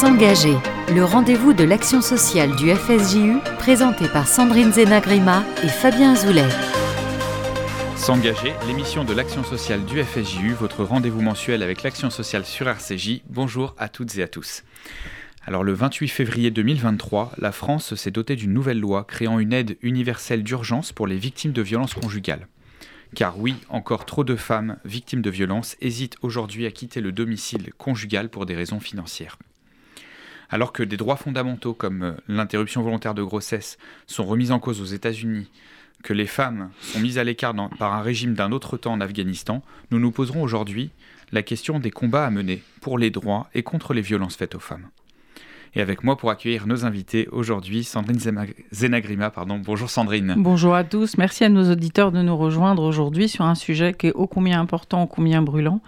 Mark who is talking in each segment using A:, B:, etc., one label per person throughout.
A: S'engager, le rendez-vous de l'action sociale du FSJU, présenté par Sandrine Zenagrima et Fabien Zoulet.
B: S'engager, l'émission de l'action sociale du FSJU, votre rendez-vous mensuel avec l'action sociale sur RCJ. Bonjour à toutes et à tous. Alors le 28 février 2023, la France s'est dotée d'une nouvelle loi créant une aide universelle d'urgence pour les victimes de violences conjugales. Car oui, encore trop de femmes victimes de violences hésitent aujourd'hui à quitter le domicile conjugal pour des raisons financières. Alors que des droits fondamentaux comme euh, l'interruption volontaire de grossesse sont remis en cause aux États-Unis, que les femmes sont mises à l'écart par un régime d'un autre temps en Afghanistan, nous nous poserons aujourd'hui la question des combats à mener pour les droits et contre les violences faites aux femmes. Et avec moi pour accueillir nos invités aujourd'hui, Sandrine Zenagrima. Pardon. Bonjour Sandrine.
C: Bonjour à tous. Merci à nos auditeurs de nous rejoindre aujourd'hui sur un sujet qui est ô combien important, ô combien brûlant,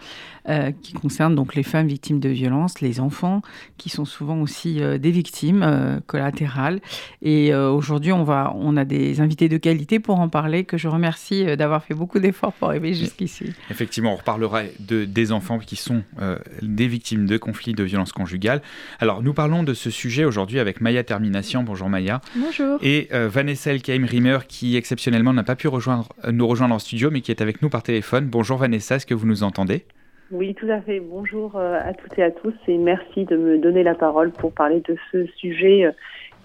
C: euh, qui concerne donc les femmes victimes de violences, les enfants, qui sont souvent aussi euh, des victimes euh, collatérales. Et aujourd'hui, on, va, on a des invités de qualité pour en parler, que je remercie d'avoir fait beaucoup d'efforts pour arriver jusqu'ici.
B: Effectivement, on reparlera de, des enfants qui sont des victimes de conflits de violences conjugales. Alors, nous parlons de ce sujet aujourd'hui avec Maya Termination. Bonjour Maya.
D: Bonjour.
B: Et Vanessa Elkaim-Rimer, qui exceptionnellement n'a pas pu rejoindre, nous rejoindre en studio, mais qui est avec nous par téléphone. Bonjour Vanessa, est-ce que vous nous entendez?
D: Oui, tout à fait. Bonjour euh, à toutes et à tous et merci de me donner la parole pour parler de ce sujet euh,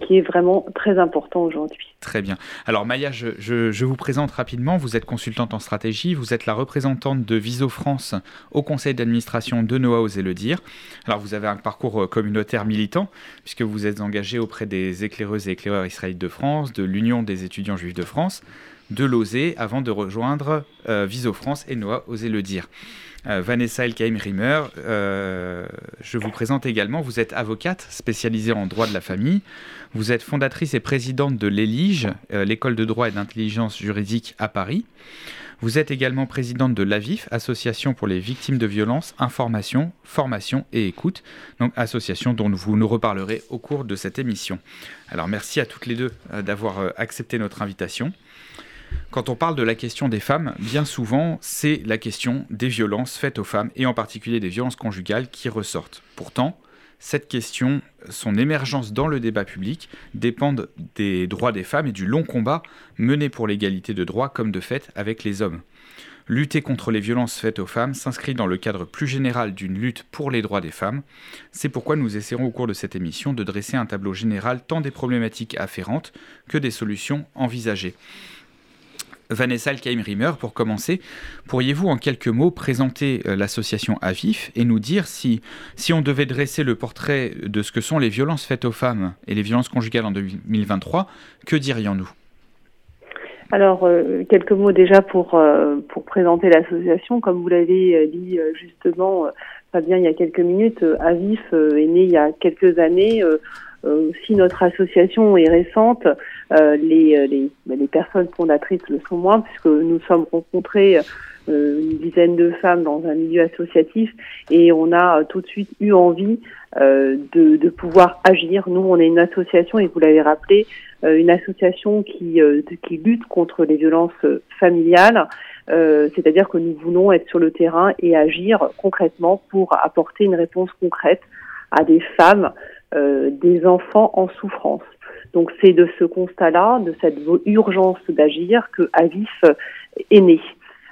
D: qui est vraiment très important aujourd'hui.
B: Très bien. Alors Maya, je, vous présente rapidement. Vous êtes consultante en stratégie, vous êtes la représentante de Viso France au conseil d'administration de Noah Osez le dire. Alors vous avez un parcours euh, communautaire militant puisque vous êtes engagé auprès des éclaireuses et éclaireurs israélites de France, de l'Union des étudiants juifs de France, de l'OSE avant de rejoindre Viso France et Noah Osez le dire. Euh, Vanessa Elkaim-Rimmer, euh, je vous présente également, vous êtes avocate spécialisée en droit de la famille, vous êtes fondatrice et présidente de l'ELIGE, euh, l'école de droit et d'intelligence juridique à Paris. Vous êtes également présidente de l'AVIF, Association pour les victimes de violences, information, formation et écoute, donc association dont vous nous reparlerez au cours de cette émission. Alors merci à toutes les deux d'avoir accepté notre invitation. Quand on parle de la question des femmes, bien souvent, c'est la question des violences faites aux femmes, et en particulier des violences conjugales, qui ressortent. Pourtant, cette question, son émergence dans le débat public, dépendent des droits des femmes et du long combat mené pour l'égalité de droits comme de fait avec les hommes. Lutter contre les violences faites aux femmes s'inscrit dans le cadre plus général d'une lutte pour les droits des femmes. C'est pourquoi nous essaierons au cours de cette émission de dresser un tableau général tant des problématiques afférentes que des solutions envisagées. Vanessa Alkheim-Rimmer, pour commencer, pourriez-vous en quelques mots présenter euh, l'association AVIF et nous dire si, si on devait dresser le portrait de ce que sont les violences faites aux femmes et les violences conjugales en 2023, que dirions-nous?
D: Alors, euh, quelques mots déjà pour, euh, pour présenter l'association. Comme vous l'avez dit justement, Fabien, il y a quelques minutes, AVIF est né il y a quelques années si notre association est récente, euh, les, euh, les, ben, les, personnes fondatrices le sont moins, puisque nous sommes rencontrés une dizaine de femmes dans un milieu associatif et on a tout de suite eu envie de, de, pouvoir agir. Nous, on est une association, et vous l'avez rappelé, une association qui, qui lutte contre les violences familiales. C'est-à-dire que nous voulons être sur le terrain et agir concrètement pour apporter une réponse concrète à des femmes euh, des enfants en souffrance. Donc c'est de ce constat-là, de cette urgence d'agir que Avif est né.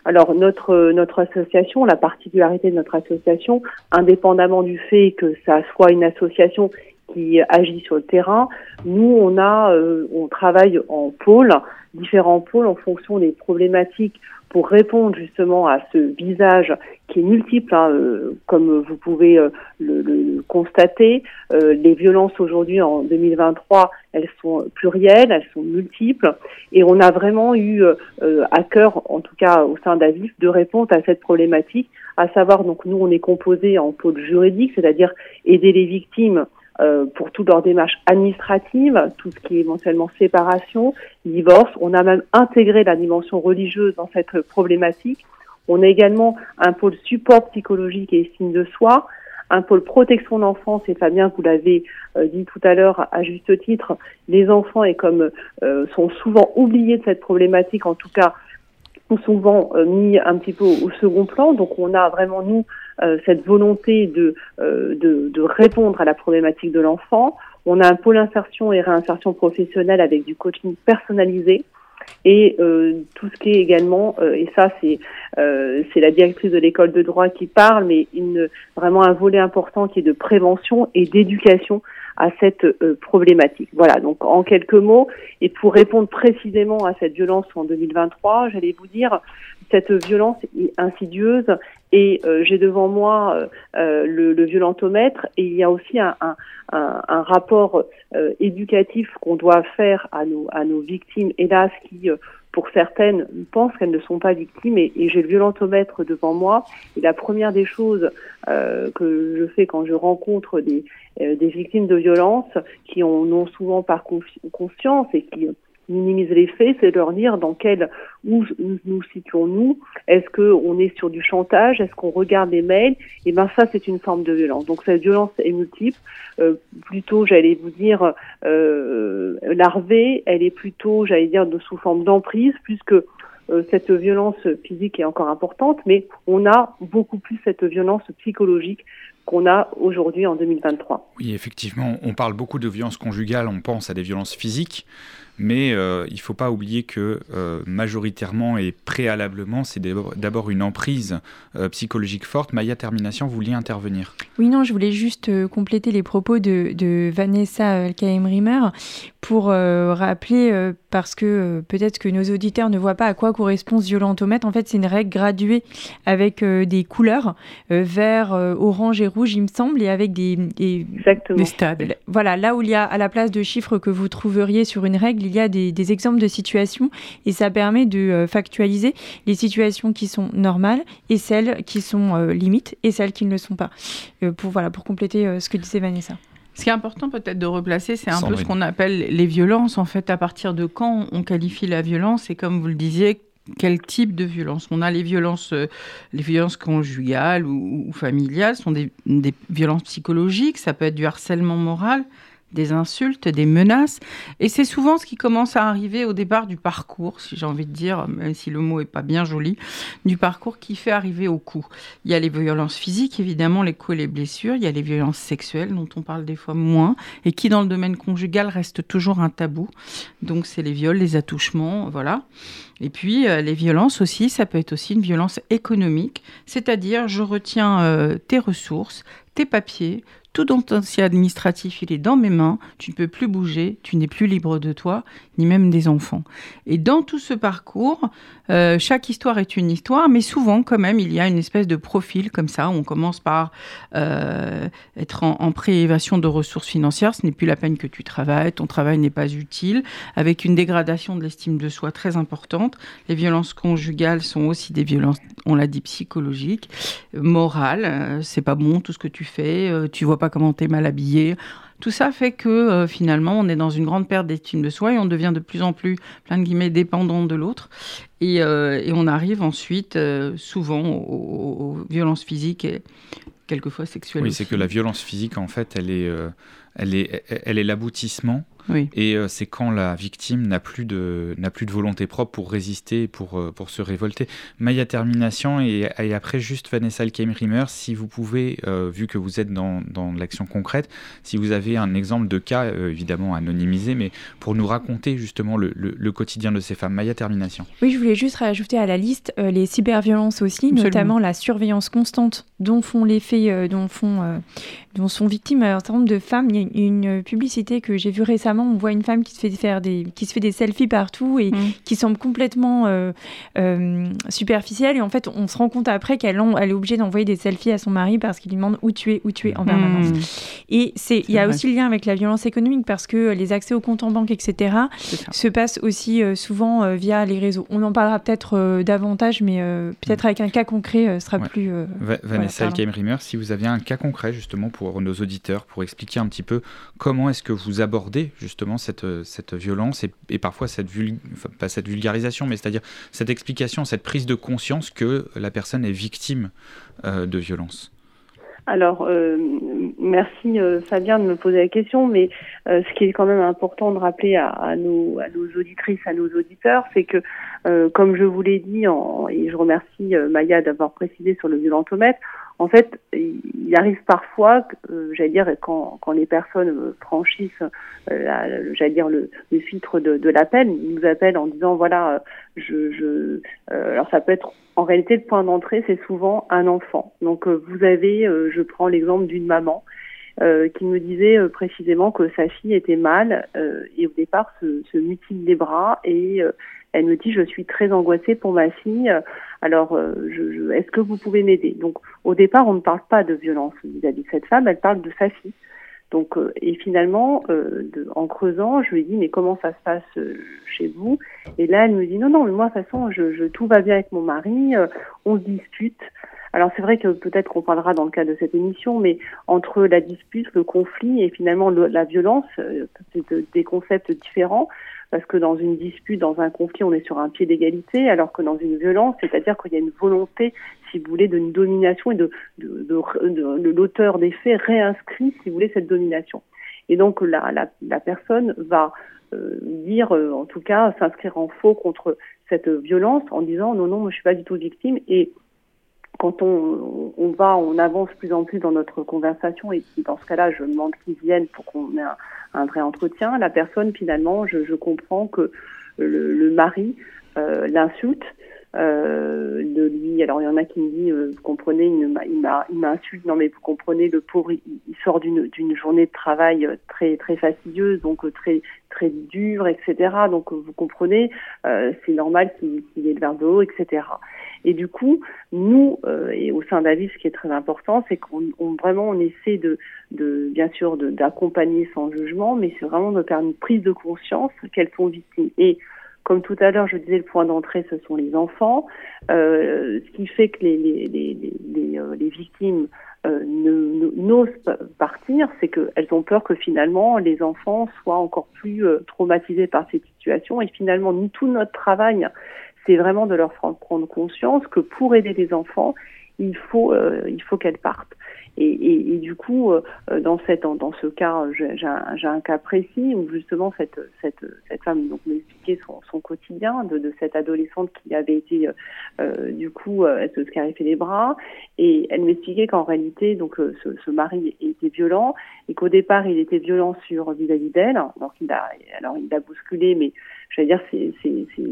D: Alors notre notre association, la particularité de notre association, indépendamment du fait que ça soit une association qui agit sur le terrain, nous on a euh, on travaille en pôle, différents pôles en fonction des problématiques pour répondre justement à ce visage qui est multiple, hein, euh, comme vous pouvez euh, le, constater. Euh, les violences aujourd'hui en 2023, elles sont plurielles, elles sont multiples, et on a vraiment eu à cœur, en tout cas au sein d'Avif, de répondre à cette problématique, à savoir donc nous on est composé en pôle juridique, c'est-à-dire aider les victimes euh, pour toutes leurs démarches administratives, tout ce qui est éventuellement séparation, divorce. On a même intégré la dimension religieuse dans cette problématique. On a également un pôle support psychologique et estime de soi, un pôle protection d'enfance, et Fabien, vous l'avez euh, dit tout à l'heure à juste titre, les enfants et comme euh, sont souvent oubliés de cette problématique, en tout cas sont souvent mis un petit peu au second plan. Donc on a vraiment, nous, cette volonté de, de, de répondre à la problématique de l'enfant. On a un pôle insertion et réinsertion professionnelle avec du coaching personnalisé et euh, tout ce qui est également, euh, et ça c'est euh, c'est la directrice de l'école de droit qui parle, mais une, vraiment un volet important qui est de prévention et d'éducation à cette problématique. Voilà, donc en quelques mots, et pour répondre précisément à cette violence en 2023, j'allais vous dire, cette violence est insidieuse et j'ai devant moi le, le, violentomètre et il y a aussi un, rapport euh, éducatif qu'on doit faire à nos, victimes, hélas, qui, euh, pour certaines, pensent qu'elles ne sont pas victimes. Et, j'ai le violentomètre devant moi. Et la première des choses euh, que je fais quand je rencontre des, des victimes de violence qui en ont souvent par conscience et qui minimiser les faits, c'est leur dire dans quel où nous, situons-nous. Est-ce qu'on est sur du chantage? Est-ce qu'on regarde les mails? Et ben ça, c'est une forme de violence. Donc cette violence est multiple. Euh, plutôt, j'allais vous dire euh, larvée. Elle est plutôt, j'allais dire, de sous forme d'emprise, puisque euh, cette violence physique est encore importante, mais on a beaucoup plus cette violence psychologique qu'on a aujourd'hui en 2023.
B: Oui, effectivement, on parle beaucoup de violences conjugales, on pense à des violences physiques, mais euh, il ne faut pas oublier que euh, majoritairement et préalablement, c'est d'abord une emprise euh, psychologique forte. Maya Termination, vous vouliez intervenir?
E: Oui, non, je voulais juste compléter les propos de, de Vanessa Kaim-Rimmer pour rappeler, parce que peut-être que nos auditeurs ne voient pas à quoi correspond ce violentomètre. En fait, c'est une règle graduée avec des couleurs vert, orange et rouge, il me semble, et avec des, des,
D: des
E: stades. Voilà, là où il y a à la place de chiffres que vous trouveriez sur une règle, il y a des, exemples de situations et ça permet de euh, factualiser les situations qui sont normales et celles qui sont euh, limites et celles qui ne le sont pas. Euh, pour, voilà, pour compléter ce que disait Vanessa.
C: Ce qui est important peut-être de replacer, c'est un peu ce qu'on appelle les violences. En fait, à partir de quand on qualifie la violence et comme vous le disiez, quel type de violence? On a les violences, les violences conjugales ou, familiales, ce sont des, des, violences psychologiques, ça peut être du harcèlement moral, des insultes, des menaces. Et c'est souvent ce qui commence à arriver au départ du parcours, si j'ai envie de dire, même si le mot est pas bien joli, du parcours qui fait arriver au coup. Il y a les violences physiques, évidemment, les coups et les blessures. Il y a les violences sexuelles, dont on parle des fois moins, et qui, dans le domaine conjugal, restent toujours un tabou. Donc, c'est les viols, les attouchements, voilà. Et puis, euh, les violences aussi, ça peut être aussi une violence économique, c'est-à-dire je retiens euh, tes ressources, tes papiers, tout ton administratif, il est dans mes mains, tu ne peux plus bouger, tu n'es plus libre de toi, ni même des enfants. Et dans tout ce parcours, euh, chaque histoire est une histoire, mais souvent, quand même, il y a une espèce de profil comme ça. On commence par euh, être en, en de ressources financières, ce n'est plus la peine que tu travailles, ton travail n'est pas utile, avec une dégradation de l'estime de soi très importante. Les violences conjugales sont aussi des violences, on l'a dit, psychologiques, morales. Euh, c'est pas bon tout ce que tu fais, tu vois pas comment tu es mal habillé. Tout ça fait que euh, finalement, on est dans une grande perte d'estime de soi et on devient de plus en plus, plein de guillemets, dépendant de l'autre. Et, euh, on arrive ensuite euh, souvent aux, violences physiques et quelquefois sexuelles.
B: Oui, c'est que la violence physique, en fait, elle est, elle est, elle est l'aboutissement et euh, c'est quand la victime n'a plus, de, n'a plus de volonté propre pour résister, pour, euh, pour se révolter. Maya Termination et, et après juste Vanessa Alkeimrimer, si vous pouvez, euh, vu que vous êtes dans, dans l'action concrète, si vous avez un exemple de cas, évidemment anonymisé, mais pour nous raconter justement le, le, quotidien de ces femmes. Maya Termination.
E: Oui, je voulais juste rajouter à la liste les cyberviolences aussi, notamment la surveillance constante dont font les faits, dont, font, dont sont victimes un certain nombre de femmes. Il y a une publicité que j'ai vue récemment on voit une femme qui se fait faire des, qui se fait des selfies partout et mm. qui semble complètement euh, euh, superficielle. Et en fait, on se rend compte après qu'elle elle est obligée d'envoyer des selfies à son mari parce qu'il lui demande où tu es, où tu es en mm. permanence. Et c'est, il y a aussi le lien avec la violence économique parce que les accès aux comptes en banque, etc., se passent aussi euh, souvent via les réseaux. On en parlera peut-être davantage, mais peut-être mm. avec un cas concret, sera plus.
B: Vanessa voilà, si vous aviez un cas concret justement pour nos auditeurs, pour expliquer un petit peu comment est-ce que vous abordez justement cette, cette violence et, parfois cette, pas cette vulgarisation, mais c'est-à-dire cette explication, cette prise de conscience que la personne est victime euh, de violence?
D: Alors, euh, merci euh, Fabien de me poser la question, mais euh, ce qui est quand même important de rappeler à, nos, auditrices, à nos auditeurs, c'est que, comme je vous l'ai dit, et je remercie Maya d'avoir précisé sur le violentomètre, en fait, il arrive parfois, euh, j'allais dire, quand, quand les personnes euh, franchissent, euh, j'allais dire, le, le filtre de, de l'appel, ils nous appellent en disant, voilà, je, je alors ça peut être, en réalité, le point d'entrée, c'est souvent un enfant. Donc, vous avez, je prends l'exemple d'une maman qui me disait précisément que sa fille était mal et au départ se, se mutile les bras et elle me dit je suis très angoissée pour ma fille. Alors, euh, est-ce que vous pouvez m'aider? Donc, au départ, on ne parle pas de violence vis-à-vis de cette femme. Elle parle de sa fille. Donc, euh, et finalement, euh, en creusant, je lui ai dit mais comment ça se passe chez vous? Et là, elle me dit non non, mais moi de toute façon, tout va bien avec mon mari. on se dispute. Alors c'est vrai que peut-être qu'on parlera dans le cadre de cette émission, mais entre la dispute, le conflit et finalement la violence, c'est des concepts différents parce que dans une dispute, dans un conflit, on est sur un pied d'égalité, alors que dans une violence, c'est-à-dire qu'il y a une volonté, si vous voulez, d'une domination et de, de, de, l'auteur des faits réinscrit, si vous voulez, cette domination. Et donc la, la, la personne va euh, dire, euh, en tout cas, s'inscrire en faux contre cette violence en disant non, non, moi, je suis pas du tout victime et quand on, va, on avance plus en plus dans notre conversation et dans ce cas-là, je demande qu'ils viennent pour qu'on ait un, vrai entretien. La personne, finalement, je, comprends que le, mari euh, l'insulte. Euh, de lui, alors il y en a qui me disent, euh, vous comprenez, il m'insulte, non mais vous comprenez, le pauvre, il, sort d'une journée de travail très très fastidieuse, donc très très dure, etc. Donc vous comprenez, c'est normal qu'il qu ait le verre de haut, etc. Et du coup, nous, euh, et au sein d'Avis, ce qui est très important, c'est qu'on vraiment on essaie de, bien sûr, d'accompagner sans jugement, mais c'est vraiment de faire une prise de conscience qu'elles sont victimes. Et comme tout à l'heure, je disais, le point d'entrée, ce sont les enfants, euh, ce qui fait que les, les, les, les, euh, victimes n'osent partir, c'est qu'elles ont peur que finalement les enfants soient encore plus traumatisés par cette situation. Et finalement, tout notre travail, c'est vraiment de leur prendre conscience que pour aider les enfants, il faut, euh, qu'elles partent. Et, du coup, euh, dans, cette, dans ce cas, j'ai un, cas précis où justement cette, femme m'expliquait son, quotidien de, cette adolescente qui avait été euh, du coup elle se scarifiait les bras et elle m'expliquait qu'en réalité donc ce, mari était violent et qu'au départ il était violent sur vis-à-vis d'elle donc alors il a bousculé mais je vais dire, c'est,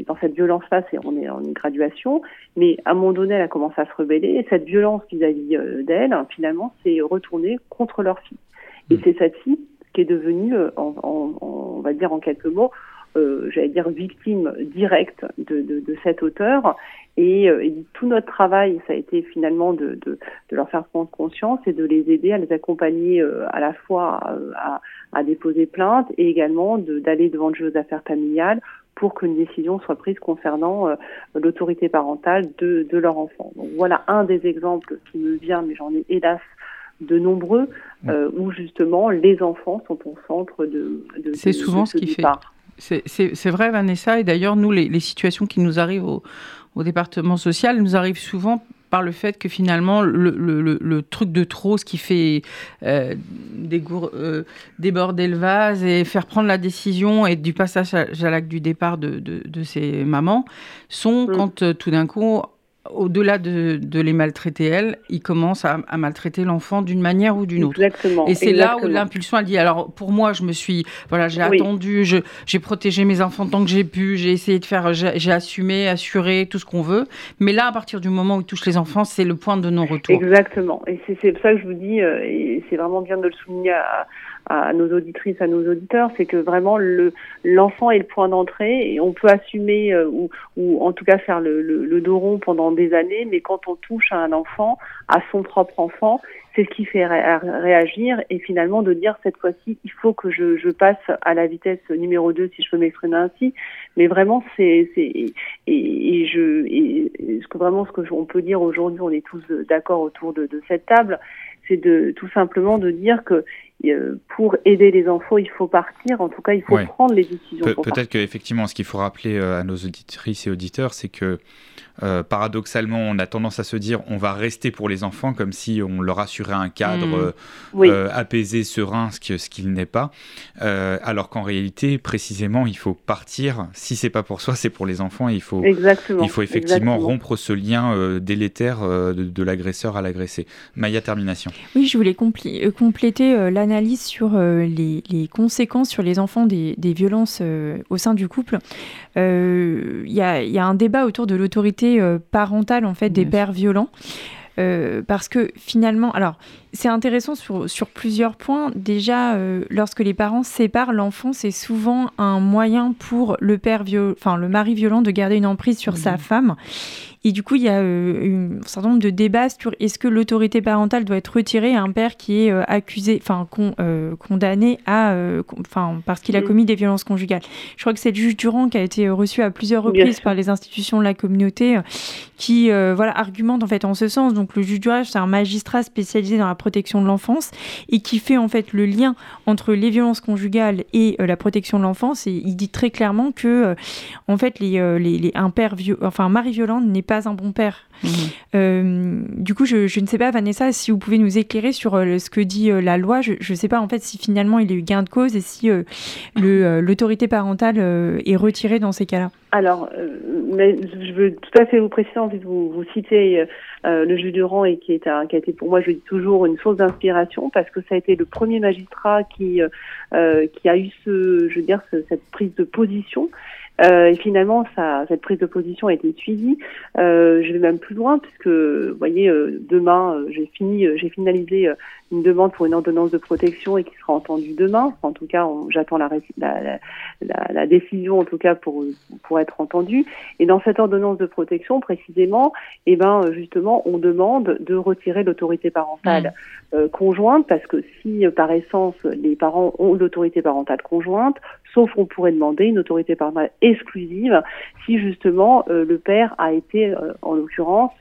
D: dans cette violence-là, c'est, on est en une graduation, mais à un moment donné, elle a commencé à se rebeller, et cette violence vis-à-vis euh, d'elle, finalement, s'est retournée contre leur fille. Et mmh. c'est cette fille qui est devenue, euh, en, en, on va dire en quelques mots, euh, j'allais dire victime directe de, de, de cet auteur. Et, euh, et, tout notre travail, ça a été finalement de, de, de, leur faire prendre conscience et de les aider à les accompagner euh, à la fois à, à, déposer plainte et également d'aller devant le juge aux affaires familiales pour qu'une décision soit prise concernant euh, l'autorité parentale de, de leur enfant. Donc voilà un des exemples qui me vient, mais j'en ai hélas de nombreux, euh, où justement les enfants sont au centre de, de
C: C'est souvent ce, qui fait. C'est vrai, Vanessa. Et d'ailleurs, nous, les, les, situations qui nous arrivent au, au, département social nous arrivent souvent par le fait que finalement, le, le, le truc de trop, ce qui fait euh, euh, déborder le vase et faire prendre la décision et du passage à, à l'acte du départ de, de, de, ces mamans, sont mmh. quand euh, tout d'un coup, au-delà de, de, les maltraiter elles, ils commencent à, à maltraiter l'enfant d'une manière ou d'une autre.
D: Exactement.
C: Et c'est là où l'impulsion a dit. Alors pour moi, je me suis, voilà, j'ai oui. attendu, j'ai protégé mes enfants tant que j'ai pu, j'ai essayé de faire, j'ai assumé, assuré tout ce qu'on veut. Mais là, à partir du moment où il touche les enfants, c'est le point de non-retour.
D: Exactement. Et c'est pour ça que je vous dis, euh, et c'est vraiment bien de le souligner à, à nos auditrices, à nos auditeurs, c'est que vraiment le l'enfant est le point d'entrée et on peut assumer euh, ou, ou en tout cas faire le, le, le dos rond pendant des années, mais quand on touche à un enfant, à son propre enfant, c'est ce qui fait ré réagir et finalement de dire cette fois-ci, il faut que je, je, passe à la vitesse numéro 2 si je peux m'exprimer ainsi. Mais vraiment, c'est et, et, je ce que vraiment ce que on peut dire aujourd'hui, on est tous d'accord autour de, de cette table, c'est de tout simplement de dire que pour aider les enfants, il faut partir. En tout cas, il faut prendre les décisions.
B: Peut-être qu'effectivement, ce qu'il faut rappeler à nos auditrices et auditeurs, c'est que euh, paradoxalement, on a tendance à se dire on va rester pour les enfants comme si on leur assurait un cadre mm. euh, euh, apaisé, serein, ce qu'il ce n'est pas. alors qu'en réalité, précisément, il faut partir. Si c'est pas pour soi, c'est pour les enfants. Et il faut, il faut effectivement rompre ce lien délétère de, l'agresseur à l'agressé. Maya, termination.
E: Oui, je voulais compléter l'analyse sur les, conséquences sur les enfants des, violences au sein du couple. Il y, y a un débat autour de l'autorité euh, parentale en fait des pères violents. Euh, parce que finalement, alors c'est intéressant sur, sur, plusieurs points. Déjà, euh, lorsque les parents séparent, l'enfant c'est souvent un moyen pour le père, enfin le mari violent de garder une emprise sur sa femme. Et du coup, il y a euh, un certain nombre de débats sur est-ce que l'autorité parentale doit être retirée à un père qui est euh, accusé, enfin euh, condamné à, enfin parce qu'il a mm. commis des violences conjugales. Je crois que c'est le juge Durand qui a été reçu à plusieurs reprises par les institutions de la communauté, qui voilà argumente en fait en ce sens. Donc le juge Durand, c'est un magistrat spécialisé dans la protection de l'enfance et qui fait en fait le lien entre les violences conjugales et la protection de l'enfance. Et il dit très clairement que en fait les, les, un père, enfin un mari violent n'est pas un bon père. Mhm. Euh, du coup, je, ne sais pas, Vanessa, si vous pouvez nous éclairer sur euh, ce que dit euh, la loi. Je ne sais pas en fait si finalement il a eu gain de cause et si l'autorité parentale est retirée dans ces cas-là.
D: Alors, mais je veux tout à fait vous préciser, envie de vous, vous citer le juge Durand et qui, est un, qui a été pour moi, je dis toujours, une source d'inspiration parce que ça a été le premier magistrat qui, qui a eu ce, je veux dire, cette prise de position euh, et finalement, ça, cette prise de position a été suivie. Euh, je vais même plus loin puisque, vous voyez, euh, demain, euh, j'ai fini, j'ai finalisé une demande pour une ordonnance de protection et qui sera entendue demain. en tout cas, j'attends la, la, la, la, décision, en tout cas, pour, pour être entendue. Et dans cette ordonnance de protection, précisément, eh ben, justement, on demande de retirer l'autorité parentale mmh. euh, conjointe parce que si, par essence, les parents ont l'autorité parentale conjointe, sauf on pourrait demander une autorité parentale exclusive si justement euh, le père a été, euh, en l'occurrence,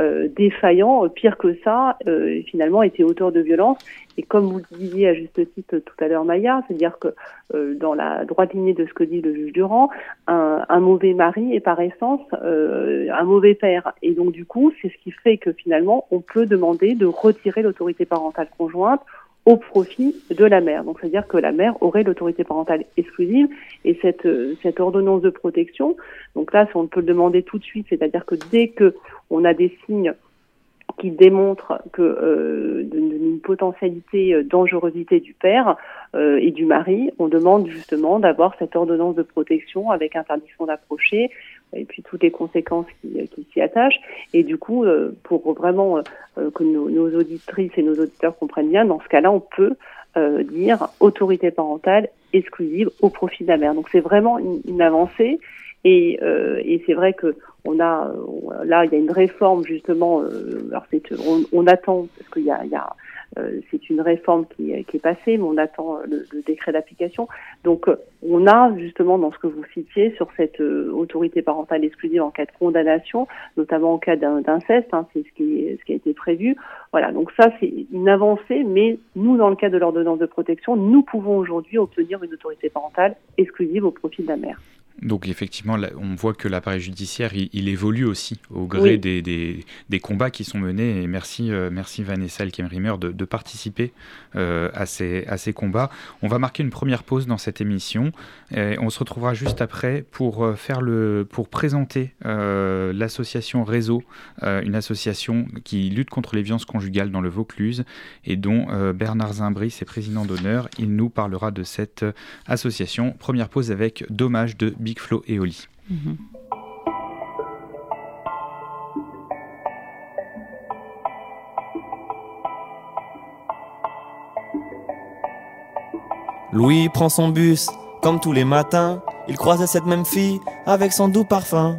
D: euh, défaillant, pire que ça, finalement était auteur de violence. Et comme vous le disiez à juste titre tout à l'heure, Maya, c'est-à-dire que dans la droite lignée de ce que dit le juge Durand, un, un mauvais mari est par essence un mauvais père. Et donc du coup, c'est ce qui fait que finalement, on peut demander de retirer l'autorité parentale conjointe au profit de la mère. Donc, c'est-à-dire que la mère aurait l'autorité parentale exclusive et cette, euh, cette ordonnance de protection, donc là, on peut le demander tout de suite, c'est-à-dire que dès que on a des signes qui démontrent que euh, d'une potentialité euh, dangerosité du père et du mari, on demande justement d'avoir cette ordonnance de protection avec interdiction d'approcher et puis toutes les conséquences qui, qui s'y attachent. Et du coup, euh, pour vraiment euh, que nos, nos, auditrices et nos auditeurs comprennent bien, dans ce cas-là, on peut euh, dire autorité parentale exclusive au profit de la mère. Donc c'est vraiment une, une avancée. Et, et c'est vrai que on a là il y a une réforme justement. alors c'est on, on, attend parce qu'il y a, il y a euh, c'est une réforme qui, qui, est passée, mais on attend le, décret d'application. Donc, euh, on a justement dans ce que vous citiez sur cette euh, autorité parentale exclusive en cas de condamnation, notamment en cas d'inceste, hein, c'est ce qui, ce qui a été prévu. Voilà, donc ça c'est une avancée, mais nous, dans le cas de l'ordonnance de protection, nous pouvons aujourd'hui obtenir une autorité parentale exclusive au profit de la mère.
B: Donc effectivement, on voit que l'appareil judiciaire, il, évolue aussi au gré des, des, combats qui sont menés. Et merci, euh, merci Vanessa Elkemrimer de, de participer euh, à, ces, à ces combats. On va marquer une première pause dans cette émission. Et on se retrouvera juste après pour, euh, faire le, pour présenter l'association Réseau, une association qui lutte contre les violences conjugales dans le Vaucluse et dont Bernard Zimbris est président d'honneur. Il nous parlera de cette association. Première pause avec Dommage de Big Flo et Oli.
F: Louis prend son bus, comme tous les matins, il croise cette même fille avec son doux parfum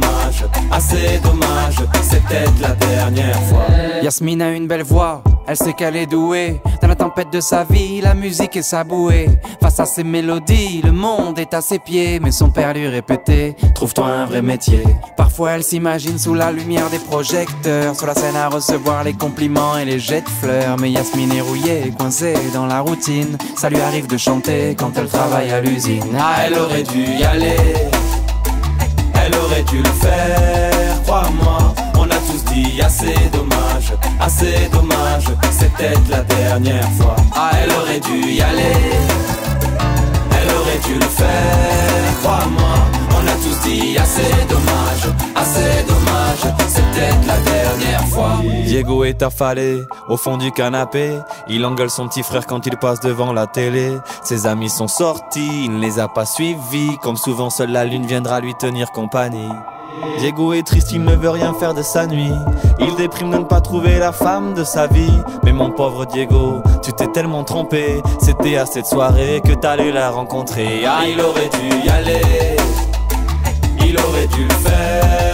F: assez dommage, c'est peut-être la dernière fois.
G: Yasmine a une belle voix, elle sait qu'elle est douée. Dans la tempête de sa vie, la musique est sa bouée. Face à ses mélodies, le monde est à ses pieds. Mais son père lui répétait Trouve-toi un vrai métier. Parfois, elle s'imagine sous la lumière des projecteurs. Sur la scène à recevoir les compliments et les jets de fleurs. Mais Yasmine est rouillée, coincée dans la routine. Ça lui arrive de chanter quand elle travaille à l'usine.
F: Ah, elle aurait dû y aller. Elle aurait dû le faire, crois-moi. On a tous dit assez dommage, assez dommage. C'est peut-être la dernière fois. Ah, elle aurait dû y aller. Elle aurait dû le faire, crois-moi. On a tous dit assez dommage, assez dommage, c'est peut-être la dernière fois.
H: Diego est affalé au fond du canapé. Il engueule son petit frère quand il passe devant la télé. Ses amis sont sortis, il ne les a pas suivis. Comme souvent, seule la lune viendra lui tenir compagnie. Diego est triste, il ne veut rien faire de sa nuit. Il déprime de ne pas trouver la femme de sa vie. Mais mon pauvre Diego, tu t'es tellement trompé. C'était à cette soirée que t'allais la rencontrer.
F: Ah, il aurait dû y aller il aurait dû le faire,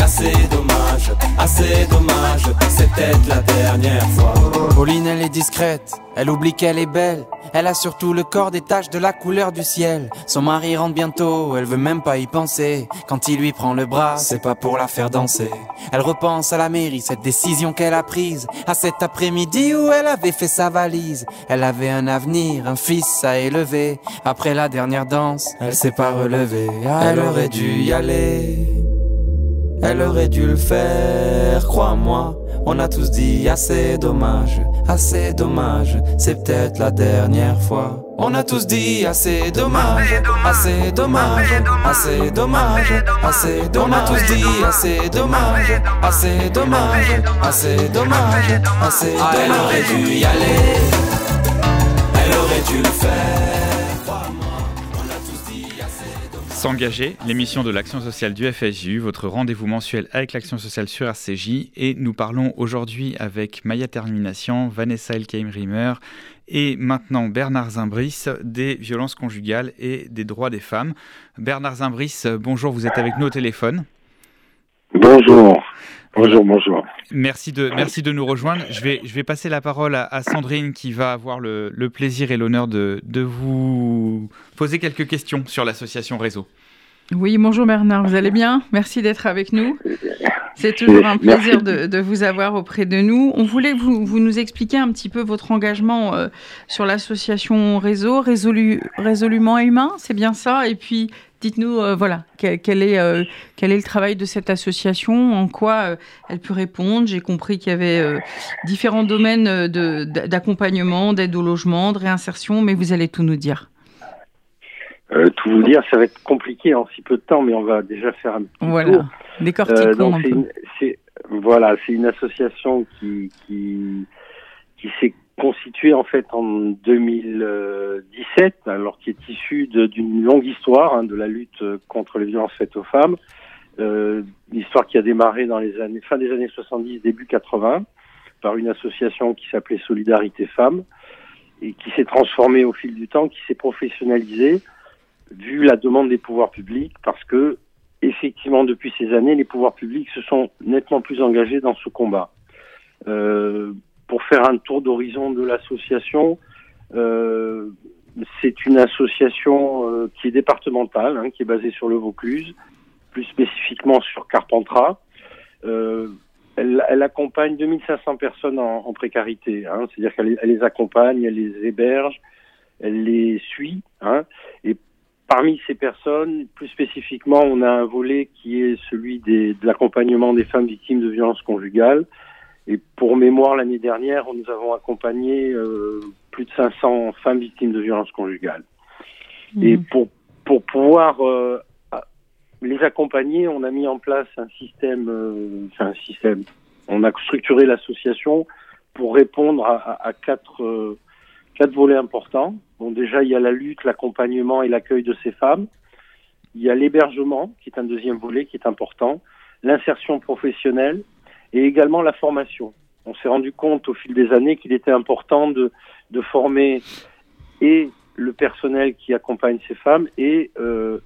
F: assez dommage, assez dommage, peut-être la dernière fois.
G: Pauline, elle est discrète, elle oublie qu'elle est belle. Elle a surtout le corps des taches de la couleur du ciel. Son mari rentre bientôt, elle veut même pas y penser. Quand il lui prend le bras, c'est pas pour la faire danser. Elle repense à la mairie, cette décision qu'elle a prise. À cet après-midi où elle avait fait sa valise. Elle avait un avenir, un fils à élever. Après la dernière danse, elle s'est pas relevée.
F: elle aurait dû y aller. Elle aurait dû le faire, crois-moi. On a tous dit assez dommage, assez dommage, c'est peut-être la dernière fois. On a tous dit assez dommage, assez dommage, assez dommage, assez dommage. On a tous dit assez dommage, assez dommage, assez dommage, assez dommage. Elle aurait dû y aller, elle aurait dû le faire.
B: S'engager, l'émission de l'action sociale du FSJU, votre rendez-vous mensuel avec l'action sociale sur RCJ. Et nous parlons aujourd'hui avec Maya Termination, Vanessa Elkeim-Rimmer et maintenant Bernard Zimbris des violences conjugales et des droits des femmes. Bernard Zimbris, bonjour, vous êtes avec nous au téléphone.
I: Bonjour. Bonjour, bonjour.
B: Merci de, merci de nous rejoindre. Je vais, je vais passer la parole à, Sandrine qui va avoir le, plaisir et l'honneur de, de, vous poser quelques questions sur l'association Réseau.
C: Oui, bonjour Bernard, vous allez bien? Merci d'être avec nous. C'est toujours un plaisir de, vous avoir auprès de nous. On voulait vous, vous nous expliquer un petit peu votre engagement euh, sur l'association Réseau, résolu, résolument humain, c'est bien ça? Et puis Dites-nous, euh, voilà, quel, est, euh, quel est le travail de cette association, en quoi euh, elle peut répondre. J'ai compris qu'il y avait différents domaines d'accompagnement, d'aide au logement, de réinsertion, mais vous allez tout nous dire.
I: tout vous dire, ça va être compliqué en si peu de temps, mais on va déjà faire un petit
C: voilà. Décortiquons un peu.
I: voilà, c'est une association qui, qui, qui s'est constitué en fait en 2017, alors qui est issu d'une longue histoire hein, de la lutte contre les violences faites aux femmes, euh, une histoire qui a démarré dans les années fin des années 70, début 80, par une association qui s'appelait Solidarité Femmes et qui s'est transformée au fil du temps, qui s'est professionnalisée vu la demande des pouvoirs publics, parce que effectivement depuis ces années, les pouvoirs publics se sont nettement plus engagés dans ce combat. Euh, pour faire un tour d'horizon de l'association, euh, c'est une association euh, qui est départementale, hein, qui est basée sur le Vaucluse, plus spécifiquement sur Carpentras. Euh, elle, elle, accompagne 2500 personnes en, en précarité, hein, c'est-à-dire qu'elle les accompagne, elle les héberge, elle les suit. Hein, et parmi ces personnes, plus spécifiquement, on a un volet qui est celui des, de l'accompagnement des femmes victimes de violences conjugales. Et pour mémoire, l'année dernière, nous avons accompagné euh, plus de 500 femmes victimes de violences conjugales. Et mmh. pour, pour pouvoir euh, les accompagner, on a mis en place un système, euh, enfin un système. On a structuré l'association pour répondre à, à, quatre, euh, quatre volets importants. Bon, déjà, il y a la lutte, l'accompagnement et l'accueil de ces femmes. Il y a l'hébergement, qui est un deuxième volet qui est important. L'insertion professionnelle et également la formation. On s'est rendu compte au fil des années qu'il était important de, de, former et le personnel qui accompagne ces femmes et euh,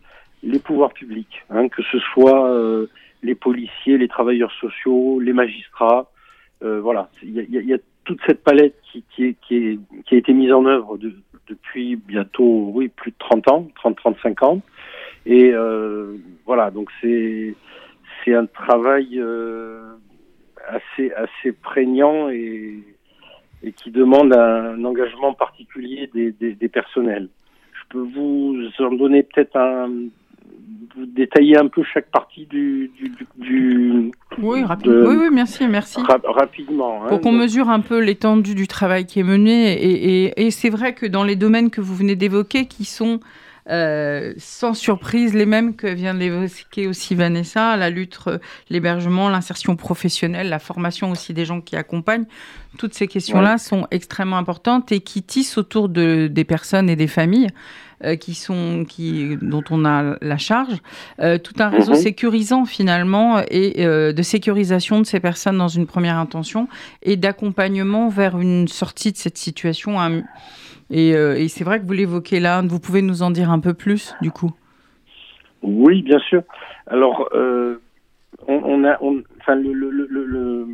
I: les pouvoirs publics, hein, que ce soit les policiers, les travailleurs sociaux, les magistrats. voilà, il y a, toute cette palette qui, qui, qui, qui, a été mise en œuvre de, depuis bientôt, oui, plus de 30 ans, 30-35 ans. Et euh, voilà, donc c'est c'est un travail euh, assez assez prégnant et, et qui demande un engagement particulier des, des, des personnels. Je peux vous en donner peut-être un vous détailler un peu chaque partie du, du, du
C: oui, rapidement. oui, oui, merci, merci.
I: rapidement.
C: Hein, Pour qu'on mesure un peu l'étendue du travail qui est mené. Et, et, et c'est vrai que dans les domaines que vous venez d'évoquer, qui sont euh, sans surprise les mêmes que vient d'évoquer aussi Vanessa, la lutte, euh, l'hébergement, l'insertion professionnelle, la formation aussi des gens qui accompagnent. Toutes ces questions-là sont extrêmement importantes et qui tissent autour de, des personnes et des familles. Euh, qui sont, qui, dont on a la charge, tout un réseau mhm. sécurisant finalement et de sécurisation de ces personnes dans une première intention et d'accompagnement vers une sortie de cette situation et, c'est vrai que vous l'évoquez là. Vous pouvez nous en dire un peu plus, du coup?
I: Oui, bien sûr. Alors, euh, on, a, enfin, le,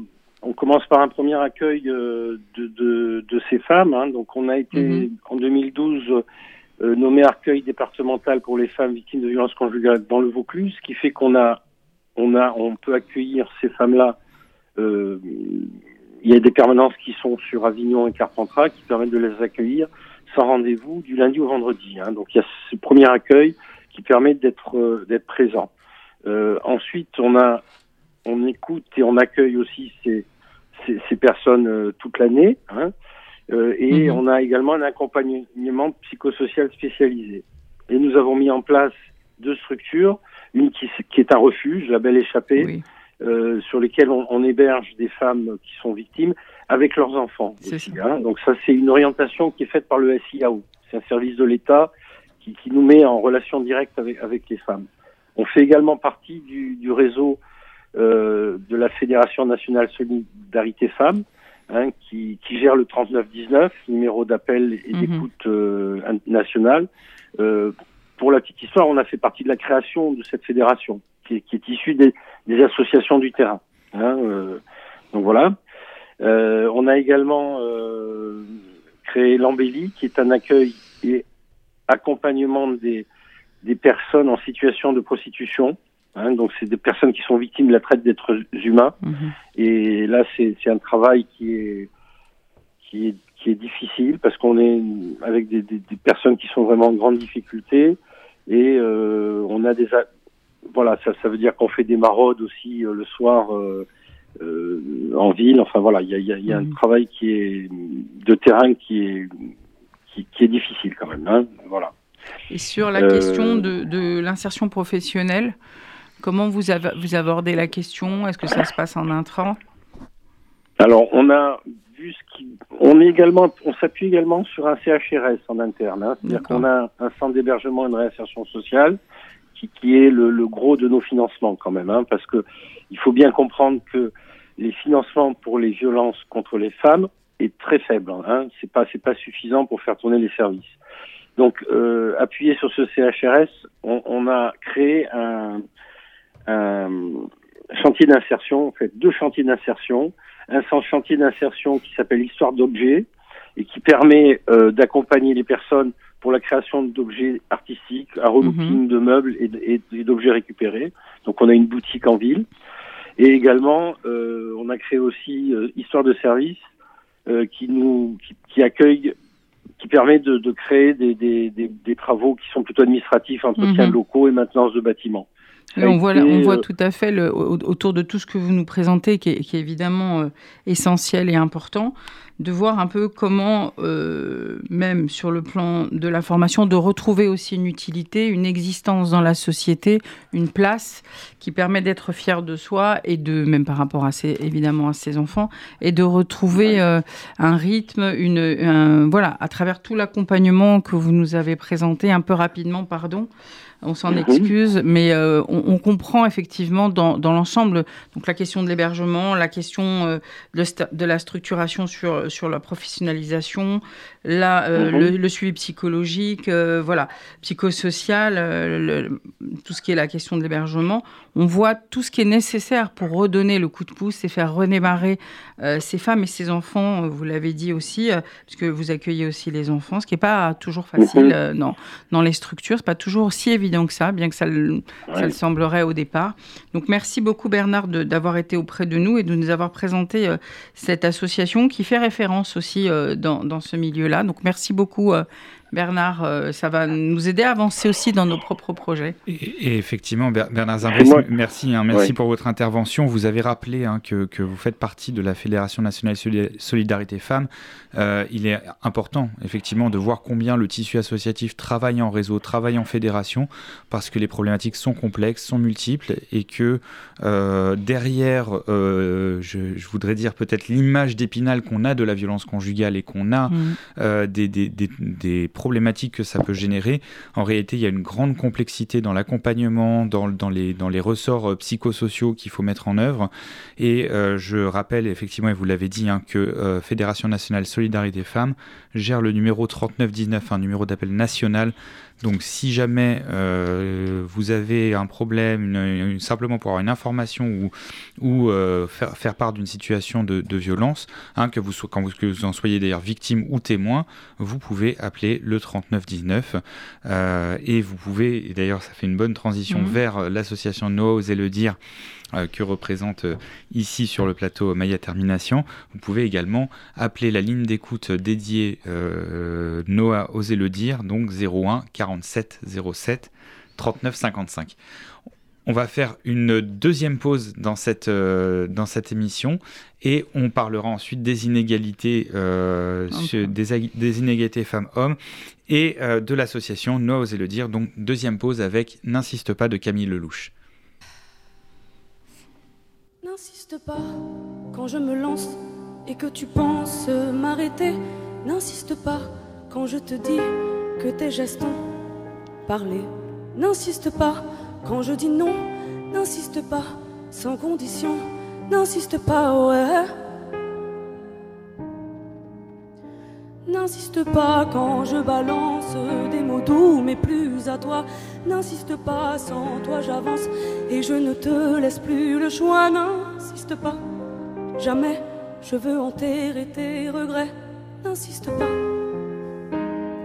I: on commence par un premier accueil euh, de, de, ces femmes. Hein. Donc, on a été mhm. en 2012 nommé accueil départemental pour les femmes victimes de violences conjugales dans le Vaucluse, ce qui fait qu'on a, on a, on peut accueillir ces femmes-là. Il y a des permanences qui sont sur Avignon et Carpentras qui permettent de les accueillir sans rendez-vous du lundi au vendredi. Hein. Donc il y a ce premier accueil qui permet d'être euh, d'être présent. Euh, ensuite, on a on écoute et on accueille aussi ces ces, ces personnes euh, toute l'année. Hein. Et mhm. on a également un accompagnement psychosocial spécialisé. Et nous avons mis en place deux structures, une qui, qui est un refuge, la Belle Échappée, oui. Sur lesquels on, héberge des femmes qui sont victimes avec leurs enfants. Hein. Donc ça, c'est une orientation qui est faite par le SIAO. C'est un service de l'État qui, nous met en relation directe avec, avec les femmes. On fait également partie du, du réseau euh, de la Fédération nationale solidarité femmes, hein, qui, qui, gère le 3919, numéro d'appel et mhm. d'écoute euh, nationale. Euh, pour la petite histoire, on a fait partie de la création de cette fédération qui est, issu des, associations du terrain. Hein, euh, donc voilà. Euh, on a également euh, créé l'embellie, qui est un accueil et accompagnement des, des personnes en situation de prostitution. Hein, donc c'est des personnes qui sont victimes de la traite d'êtres humains. Mhm. Et là, c'est un travail qui est, qui est qui est difficile parce qu'on est avec des, des, des, personnes qui sont vraiment en grande difficulté et euh, on a des, voilà, ça, ça veut dire qu'on fait des maraudes aussi euh, le soir euh, euh, en ville. Enfin voilà, il y a, y a, y a un mhm. travail qui est de terrain qui est qui, qui est difficile quand même. Hein, voilà.
C: Et sur la question de, de l'insertion professionnelle, comment vous, vous abordez la question? Est-ce que ça se passe en intrant
I: Alors, on a vu ce qui. On, est également, on s'appuie également sur un CHRS en interne. Hein, C'est-à-dire qu'on a un centre d'hébergement et de réinsertion sociale qui, est le, gros de nos financements quand même, hein, parce que il faut bien comprendre que les financements pour les violences contre les femmes est très faible. Hein, c'est pas c'est pas suffisant pour faire tourner les services. Donc, euh, appuyé sur ce CHRS, on, on a créé un, un chantier d'insertion, en fait, deux chantiers d'insertion. Un chantier d'insertion qui s'appelle Histoire d'objets et qui permet euh, d'accompagner les personnes pour la création d'objets artistiques, un relooking mhm. de meubles et, d'objets récupérés. Donc on a une boutique en ville. Et également, euh, on a créé aussi euh, Histoire de service euh, qui nous qui, accueille, qui permet de, créer des, des, travaux qui sont plutôt administratifs, entretien de locaux et maintenance de bâtiments.
C: On, voit, on voit tout à fait autour de tout ce que vous nous présentez, qui est, évidemment euh, essentiel et important, de voir un peu comment, euh, même sur le plan de la formation, de retrouver aussi une utilité, une existence dans la société, une place qui permet d'être fier de soi et de, même par rapport à ses, évidemment à ses enfants, et de retrouver euh, un rythme, une, voilà, à travers tout l'accompagnement que vous nous avez présenté un peu rapidement, pardon. On s'en excuse, mais on, comprend effectivement dans, l'ensemble donc la question de l'hébergement, la question de, la structuration sur, sur la professionnalisation, là, mhm. le, suivi psychologique, voilà, psychosocial, tout ce qui est la question de l'hébergement. On voit tout ce qui est nécessaire pour redonner le coup de pouce et faire redémarrer ces femmes et ces enfants, vous l'avez dit aussi, puisque vous accueillez aussi les enfants, ce qui n'est pas toujours facile mhm. dans, dans les structures, c'est pas toujours aussi évident que ça, bien que ça le, ça le semblerait au départ. Donc merci beaucoup Bernard d'avoir été auprès de nous et de nous avoir présenté cette association qui fait référence aussi dans, dans, ce milieu-là. Donc merci beaucoup Bernard, euh, ça va nous aider à avancer aussi dans nos propres projets.
B: Et, effectivement, Bernard Zimbres, merci, hein, merci pour votre intervention. Vous avez rappelé hein, que, que, vous faites partie de la Fédération nationale Solidarité Femmes. Euh, il est important, effectivement, de voir combien le tissu associatif travaille en réseau, travaille en fédération, parce que les problématiques sont complexes, sont multiples, et que euh, derrière, je, je, voudrais dire peut-être l'image d'épinal qu'on a de la violence conjugale et qu'on a mmh. des, des, des, des que ça peut générer. En réalité, il y a une grande complexité dans l'accompagnement, dans, dans, les, dans les ressorts euh, psychosociaux qu'il faut mettre en œuvre. Et euh, je rappelle effectivement, et vous l'avez dit, hein, que euh, Fédération nationale Solidarité Femmes gère le numéro 3919, un numéro d'appel national donc si jamais euh, vous avez un problème, simplement pour avoir une information ou, ou euh, faire, faire, part d'une situation de, violence, hein, que, vous, quand vous, que vous en soyez d'ailleurs victime ou témoin, vous pouvez appeler le 3919 euh, et vous pouvez, et d'ailleurs ça fait une bonne transition mmh. vers l'association Noah Osez le dire, que représente euh, ici sur le plateau Maya Termination. Vous pouvez également appeler la ligne d'écoute dédiée euh, Noah Osez le dire, donc 01 47 07 39 55. On va faire une deuxième pause dans cette, dans cette émission et on parlera ensuite des inégalités, des, inégalités femmes-hommes et de l'association Noah Osez le dire. Donc deuxième pause avec N'insiste pas de Camille Lelouch.
J: N'insiste pas quand je me lance et que tu penses m'arrêter. N'insiste pas quand je te dis que tes gestes ont parlé. N'insiste pas quand je dis non. N'insiste pas sans condition. N'insiste pas, ouais. N'insiste pas quand je balance des mots doux, mais plus à toi. N'insiste pas, sans toi j'avance et je ne te laisse plus le choix. N'insiste pas, jamais je veux enterrer tes regrets. N'insiste pas,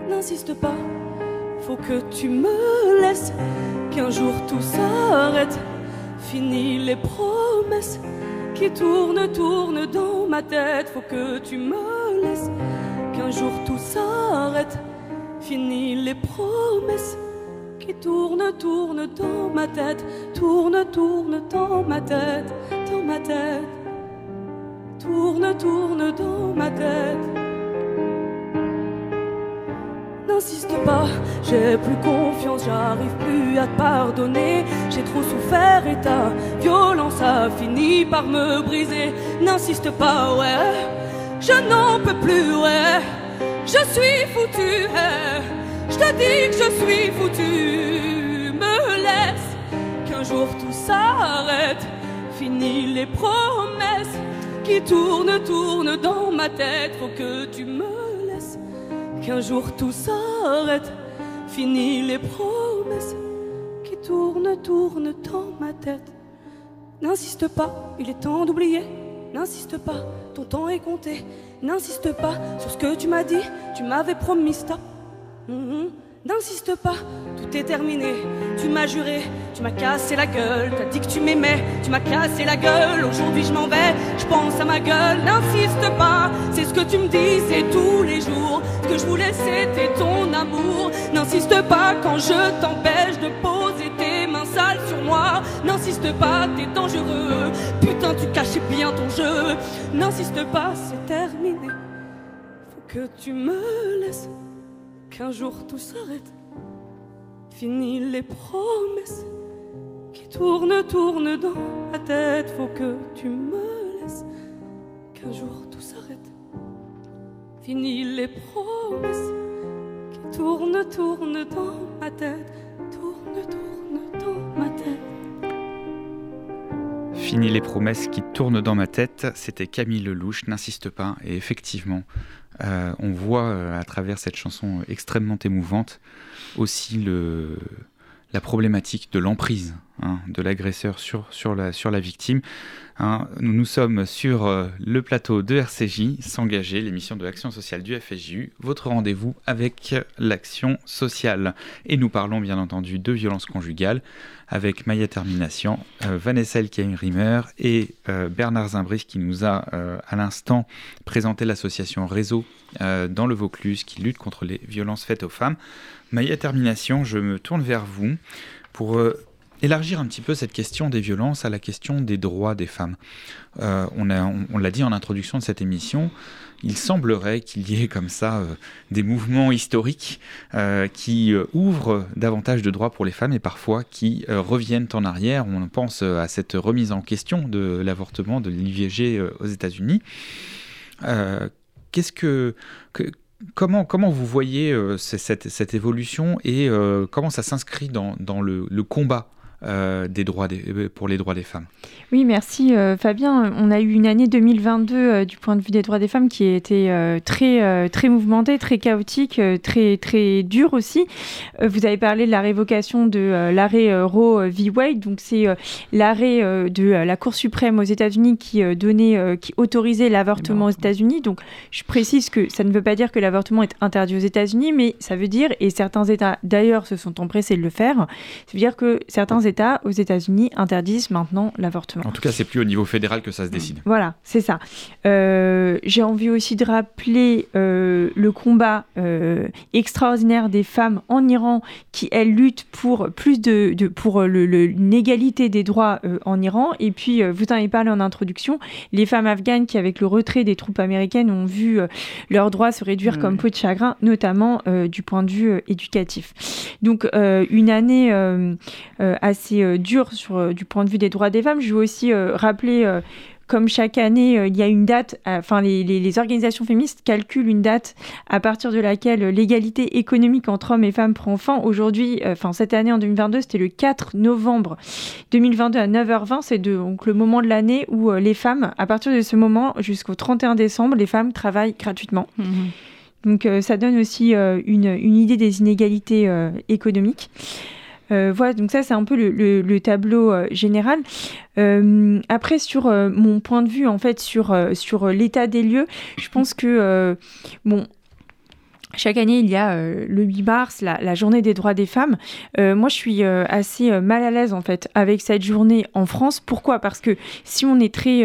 J: n'insiste pas, faut que tu me laisses, qu'un jour tout s'arrête. Fini les promesses qui tournent, tournent dans ma tête, faut que tu me laisses qu'un jour tout s'arrête. Fini les promesses qui tournent, tournent dans ma tête, tourne, tourne dans ma tête, dans ma tête, tourne, tourne dans ma tête. N'insiste pas, j'ai plus confiance, j'arrive plus à te pardonner. J'ai trop souffert et ta violence a fini par me briser. N'insiste pas, ouais je n'en peux plus, ouais. Je suis foutu, Je te dis que je suis foutu. Me laisse qu'un jour tout s'arrête. Fini les promesses qui tournent, tournent dans ma tête. Faut que tu me laisses qu'un jour tout s'arrête. Fini les promesses qui tournent, tournent dans ma tête. N'insiste pas, il est temps d'oublier N'insiste pas, ton temps est compté. N'insiste pas sur ce que tu m'as dit, tu m'avais promis. Mhm. N'insiste pas, tout est terminé. Tu m'as juré, tu m'as cassé la gueule. T'as dit que tu m'aimais, tu m'as cassé la gueule. Aujourd'hui je m'en vais, je pense à ma gueule. N'insiste pas, c'est ce que tu me disais tous les jours. Ce que je voulais c'était ton amour. N'insiste pas quand je t'empêche de poser tes mains sales sur moi. N'insiste pas, t'es dangereux. Putain, tu cachais bien ton jeu. N'insiste pas, c'est terminé. Faut que tu me laisses qu'un jour tout s'arrête. Fini les promesses qui tournent, tournent dans ma tête. Faut que tu me laisses qu'un jour tout s'arrête. Fini les promesses qui tournent, tournent dans ma tête. Tourne, tourne.
B: Fini les promesses qui tournent dans ma tête, c'était Camille Lelouch, n'insiste pas. Et effectivement, euh, on voit euh, à travers cette chanson extrêmement émouvante aussi le, la problématique de l'emprise hein, de l'agresseur sur, la, victime. Hein. nous, sommes sur euh, le plateau de RCJ, S'engager, l'émission de l'action sociale du FSJU, votre rendez-vous avec l'action sociale. Et nous parlons bien entendu de violence conjugale avec Maya Termination, euh, Vanessa Elkaim-Rimmer et euh, Bernard Zimbris qui nous a à l'instant présenté l'association Réseau dans le Vaucluse qui lutte contre les violences faites aux femmes. Maya Termination, je me tourne vers vous pour élargir un petit peu cette question des violences à la question des droits des femmes. Euh, on, l'a dit en introduction de cette émission, il semblerait qu'il y ait comme ça euh, des mouvements historiques euh, qui ouvrent davantage de droits pour les femmes et parfois qui reviennent en arrière. On pense à cette remise en question de l'avortement, de l'IVG aux États-Unis. Qu'est-ce que, Comment, comment vous voyez cette, cette, évolution et comment ça s'inscrit dans, le, combat? Euh, des droits euh, pour les droits des femmes.
E: Oui, merci euh, Fabien. On a eu une année 2022 du point de vue des droits des femmes qui a été très, très mouvementée, très chaotique, très, très dure aussi. vous avez parlé de la révocation de l'arrêt Roe v. Wade, donc c'est l'arrêt de la Cour suprême aux États-Unis qui donnait, qui autorisait l'avortement aux États-Unis. Donc je précise que ça ne veut pas dire que l'avortement est interdit aux États-Unis, mais ça veut dire, et certains États d'ailleurs se sont empressés de le faire, ça veut dire que certains États aux États-Unis interdisent maintenant l'avortement.
B: En tout cas, c'est plus au niveau fédéral que ça se décide.
E: Voilà, c'est ça. Euh, j'ai envie aussi de rappeler euh, le combat euh, extraordinaire des femmes en Iran qui elles luttent pour plus de, pour une égalité des droits en Iran. Et puis, vous en avez parlé en introduction, les femmes afghanes qui, avec le retrait des troupes américaines, ont vu leurs droits se réduire comme peau de chagrin, notamment du point de vue éducatif. Donc, une année assez assez euh, dur sur, euh, du point de vue des droits des femmes. Je veux aussi euh, rappeler comme chaque année, il y a une date, enfin les, les, organisations féministes calculent une date à partir de laquelle l'égalité économique entre hommes et femmes prend fin. Aujourd'hui, enfin cette année en 2022, c'était le 4 novembre 2022 à 9h20. C'est donc le moment de l'année où les femmes, à partir de ce moment jusqu'au 31 décembre, les femmes travaillent gratuitement. Mmh donc ça donne aussi une, une, idée des inégalités économiques. Euh, voilà, donc ça c'est un peu le, tableau euh, général. Euh, après, sur mon point de vue, en fait, sur, sur l'état des lieux, je pense que, bon, chaque année, il y a le 8 mars, la, journée des droits des femmes. moi, je suis assez mal à l'aise en fait avec cette journée en France. Pourquoi? Parce que si on est très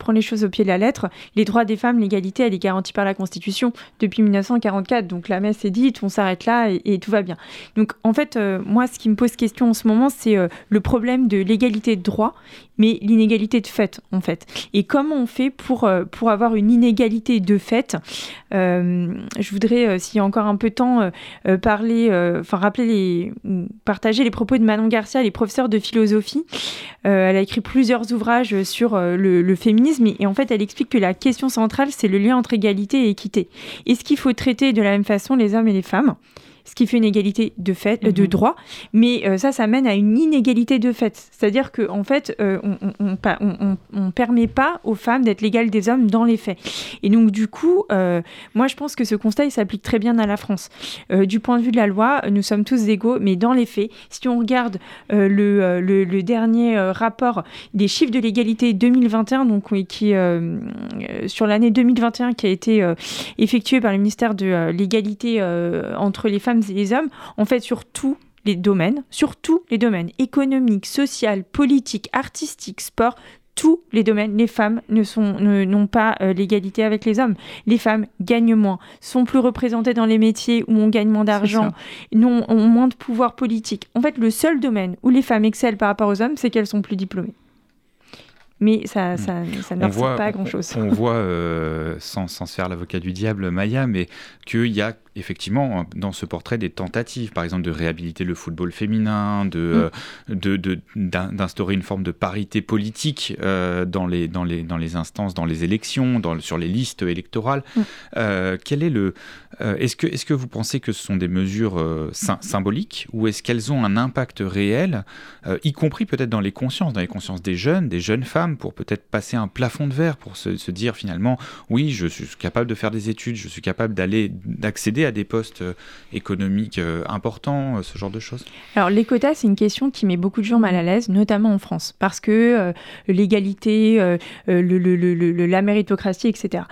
E: prend les choses au pied de la lettre, les droits des femmes, l'égalité, elle est garantie par la Constitution depuis 1944. Donc la messe est dite, on s'arrête là et, tout va bien. Donc en fait, euh, moi, ce qui me pose question en ce moment, c'est euh, le problème de l'égalité de droit, mais l'inégalité de fait, en fait. Et comment on fait pour, euh, pour avoir une inégalité de fait? Je voudrais, s'il y a encore un peu de temps, parler, enfin rappeler les, partager les propos de Manon Garcia, les professeurs de philosophie. elle a écrit plusieurs ouvrages sur le, le féminisme et, en fait elle explique que la question centrale c'est le lien entre égalité et équité. Est-ce qu'il faut traiter de la même façon les hommes et les femmes? Ce qui fait une égalité de fait, de mhm. droit. Mais euh, ça, ça mène à une inégalité de fait. C'est-à-dire qu'en en fait, euh, on ne permet pas aux femmes d'être l'égale des hommes dans les faits. Et donc, du coup, euh, moi, je pense que ce constat, il s'applique très bien à la France. du point de vue de la loi, nous sommes tous égaux, mais dans les faits, si on regarde le, le, dernier rapport des chiffres de l'égalité 2021, donc qui sur l'année 2021, qui a été effectué par le ministère de l'égalité entre les femmes et les hommes, en fait, sur tous les domaines, sur tous les domaines, économiques, social, politiques, artistiques, sport, tous les domaines, les femmes ne sont n'ont pas euh, l'égalité avec les hommes. Les femmes gagnent moins, sont plus représentées dans les métiers où on gagne moins d'argent, ont moins de pouvoir politique. En fait, le seul domaine où les femmes excellent par rapport aux hommes, c'est qu'elles sont plus diplômées mais ça, hmm. ça, ça ne pas grand-chose.
B: On, voit, euh, sans, sans, se faire l'avocat du diable, Maya, mais qu'il y a effectivement dans ce portrait des tentatives, par exemple de réhabiliter le football féminin, de, mm. d'instaurer une forme de parité politique dans, les, dans, les, dans les instances, dans les élections, dans, sur les listes électorales. Mm. quel est le, est-ce, que, est-ce que vous pensez que ce sont des mesures symboliques ou est-ce qu'elles ont un impact réel, y compris peut-être dans les consciences, dans les consciences des jeunes, des jeunes femmes, pour peut-être passer un plafond de verre, pour se, se dire finalement, oui, je suis capable de faire des études, je suis capable d'aller, d'accéder à des postes euh, économiques euh, importants, euh, ce genre de choses
E: Alors les quotas, c'est une question qui met beaucoup de gens mal à l'aise, notamment en France, parce que l'égalité, le, la méritocratie, etc.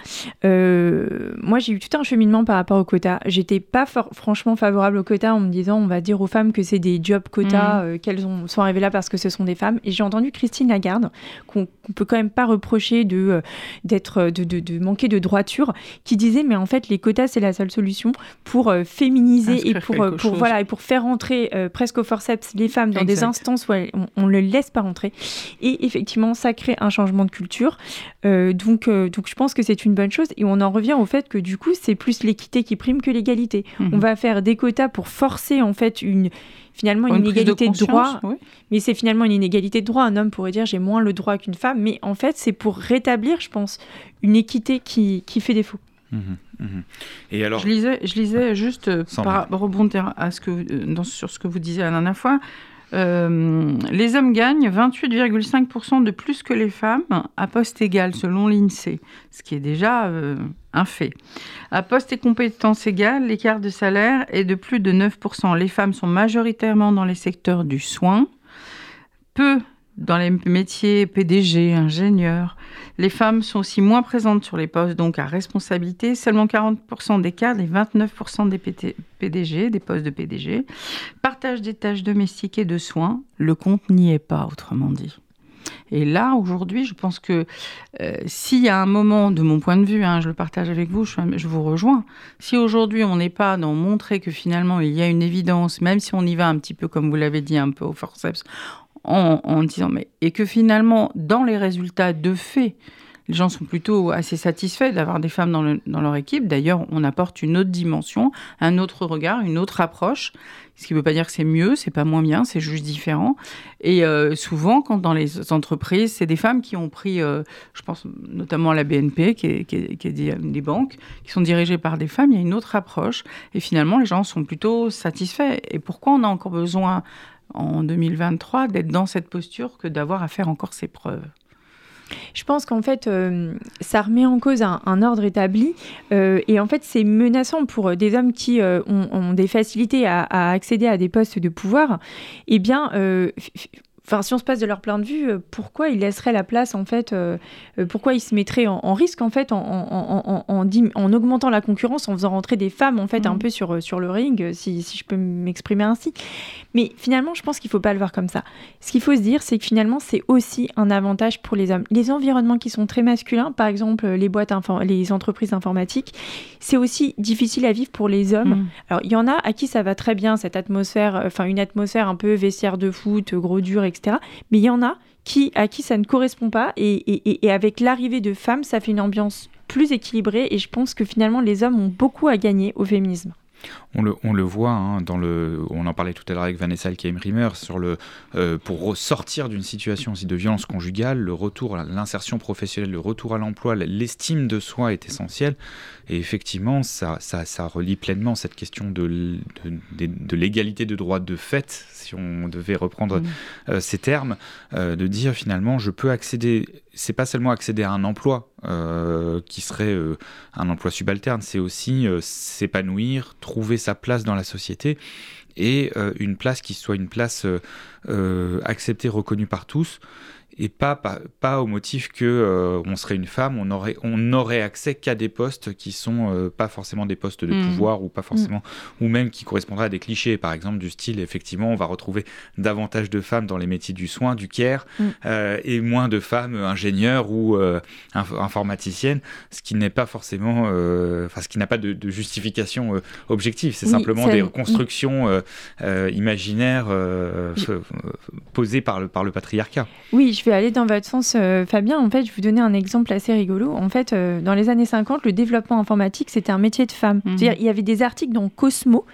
E: moi, j'ai eu tout un cheminement par rapport aux quotas. J'étais pas franchement favorable aux quotas en me disant, on va dire aux femmes que c'est des jobs quotas, mmh. qu'elles sont arrivées là parce que ce sont des femmes. Et j'ai entendu Christine Lagarde, qu'on ne peut quand même pas reprocher de, d'être, de, de, de manquer de droiture, qui disait mais en fait les quotas c'est la seule solution pour euh, féminiser et pour, euh, voilà et pour faire entrer euh, presque au forceps les femmes dans des instances où on, ne le laisse pas rentrer et effectivement ça crée un changement de culture donc donc je pense que c'est une bonne chose et on en revient au fait que du coup c'est plus l'équité qui prime que l'égalité mhm. on va faire des quotas pour forcer en fait une finalement une, inégalité de, droit. Mais c'est finalement une inégalité de droit. Un homme pourrait dire j'ai moins le droit qu'une femme, mais en fait c'est pour rétablir, je pense, une équité qui, qui fait défaut.
B: Mhm, mhm. Et alors,
C: je lisais, je lisais juste euh, par rebondir à ce que, euh, sur ce que vous disiez la dernière fois. Euh, les hommes gagnent 28,5% de plus que les femmes à poste égal selon l'INSEE, ce qui est déjà un fait. À poste et compétences égales, l'écart de salaire est de plus de 9%. Les femmes sont majoritairement dans les secteurs du soin, peu dans les métiers PDG, ingénieurs. Les femmes sont aussi moins présentes sur les postes donc à responsabilité, seulement 40% des cadres et 29% des PDG, des postes de PDG. Partage des tâches domestiques et de soins, le compte n'y est pas, autrement dit. Et là, aujourd'hui, je pense que euh, s'il y a un moment, de mon point de vue, hein, je le partage avec vous, je, je vous rejoins, si aujourd'hui on n'est pas dans montrer que finalement il y a une évidence, même si on y va un petit peu, comme vous l'avez dit, un peu au forceps, en, disant mais et que finalement dans les résultats de fait les gens sont plutôt assez satisfaits d'avoir des femmes dans, leur équipe. D'ailleurs, on apporte une autre dimension, un autre regard, une autre approche. Ce qui ne veut pas dire que c'est mieux, c'est pas moins bien, c'est juste différent. Et euh, souvent, quand dans les entreprises, c'est des femmes qui ont pris, euh, je pense notamment à la BNP, qui est, qui des, des, banques, qui sont dirigées par des femmes, il y a une autre approche. Et finalement, les gens sont plutôt satisfaits. Et pourquoi on a encore besoin en 2023 d'être dans cette posture que d'avoir à faire encore ses preuves
E: je pense qu'en fait, euh, ça remet en cause un, ordre établi euh, et en fait, c'est menaçant pour des hommes qui euh, ont, des facilités à, à, accéder à des postes de pouvoir. Eh bien, Enfin, si on se passe de leur point de vue, euh, pourquoi ils laisseraient la place, en fait, euh, euh, pourquoi ils se mettraient en, risque, en fait, en, en, en, augmentant la concurrence, en faisant rentrer des femmes, en fait, un mmh. peu sur, sur le ring, si, si je peux m'exprimer ainsi. Mais finalement, je pense qu'il ne faut pas le voir comme ça. Ce qu'il faut se dire, c'est que finalement, c'est aussi un avantage pour les hommes. Les environnements qui sont très masculins, par exemple, les boîtes, les entreprises informatiques, c'est aussi difficile à vivre pour les hommes. Mmh. Alors, il y en a à qui ça va très bien, cette atmosphère, enfin, une atmosphère un peu vestiaire de foot, gros dur, etc. Mais il y en a qui, à qui ça ne correspond pas. Et, avec l'arrivée de femmes, ça fait une ambiance plus équilibrée. Et je pense que finalement, les hommes ont beaucoup à gagner au féminisme.
B: On le, on le voit hein, dans le, on en parlait tout à l'heure avec Vanessa Alkeim-Rimer sur le, euh, pour sortir d'une situation aussi de violence conjugale, le retour, l'insertion professionnelle, le retour à l'emploi, l'estime de soi est essentiel. Et effectivement, ça, ça, ça relie pleinement cette question de, de, de, l'égalité de droit de fait, si on devait reprendre mmh. euh, ces termes, euh, de dire finalement, je peux accéder, c'est pas seulement accéder à un emploi qui serait un emploi subalterne, c'est aussi s'épanouir, trouver sa place dans la société et une place qui soit une place acceptée, reconnue par tous et pas, pas, au motif que euh, on serait une femme, on aurait, on aurait accès qu'à des postes qui sont euh, pas forcément des postes de mmh. pouvoir ou pas forcément, mmh. ou même qui correspondraient à des clichés, par exemple du style, effectivement, on va retrouver davantage de femmes dans les métiers du soin, du care, mmh. euh, et moins de femmes ingénieures ou informaticiennes, ce qui n'est pas forcément, enfin, ce qui n'a pas de, justification objective, c'est simplement des constructions imaginaire posé par le, par le patriarcat.
E: Oui, je vais aller dans votre sens, Fabien. En fait, je vais vous donner un exemple assez rigolo. En fait, dans les années 50, le développement informatique, c'était un métier de femme. Mhm. C'est-à-dire, il y avait des articles dans Cosmo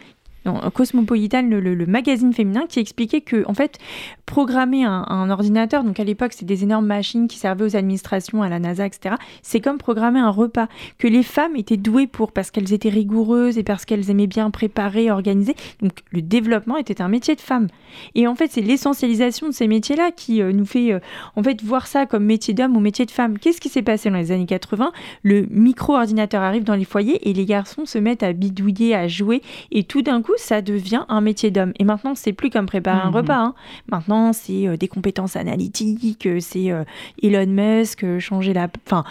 E: Cosmopolitan, le, magazine féminin, qui expliquait que, en fait, programmer un, ordinateur, donc à l'époque, c'est des énormes machines qui servaient aux administrations, à la NASA, etc. C'est comme programmer un repas que les femmes étaient douées pour parce qu'elles étaient rigoureuses et parce qu'elles aimaient bien préparer, organiser. Donc, le développement était un métier de femme. Et en fait, c'est l'essentialisation de ces métiers-là qui euh, nous fait, euh, en fait, voir ça comme métier d'homme ou métier de femme. Qu'est-ce qui s'est passé dans les années 80 Le micro-ordinateur arrive dans les foyers et les garçons se mettent à bidouiller, à jouer, et tout d'un coup, ça devient un métier d'homme. Et maintenant, c'est plus comme préparer un mhm. repas. Hein. Maintenant, c'est euh, des compétences analytiques, euh, c'est euh, Elon Musk, changer la, enfin,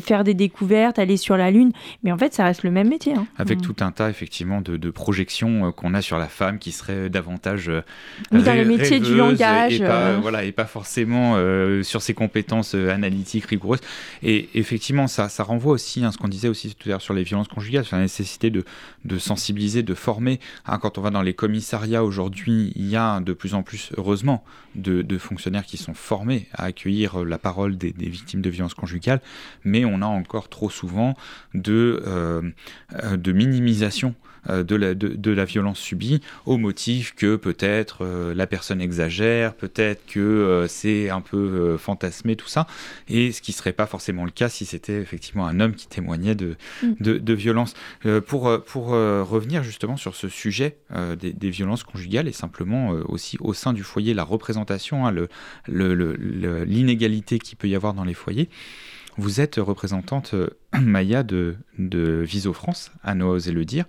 E: faire des découvertes, aller sur la lune. Mais en fait, ça reste le même métier. Hein.
B: Avec mhm. tout un tas effectivement de, projections qu'on a sur la femme qui serait davantage
E: dans le métier du langage,
B: et pas, voilà, et pas forcément sur ses compétences analytiques rigoureuses. Et effectivement, ça, ça renvoie aussi à ce qu'on disait aussi tout à l'heure sur les violences conjugales, sur la nécessité de, de sensibiliser, de former Hein, quand on va dans les commissariats aujourd'hui, il y a de plus en plus, heureusement, de, fonctionnaires qui sont formés à accueillir euh, la parole des, victimes de violences conjugales, mais on a encore trop souvent de, euh, euh, minimisation de la, de, la, violence subie au motif que peut-être euh, la personne exagère, peut-être que euh, c'est un peu fantasmé, tout ça, et ce qui ne serait pas forcément le cas si c'était effectivement un homme qui témoignait de, mm. de, violence. pour pour revenir justement sur ce sujet des, violences conjugales et simplement aussi au sein du foyer, la représentation, hein, l'inégalité qu'il peut y avoir dans les foyers. Vous êtes représentante, Maya, de, de Viso France, à Noah Oser le dire.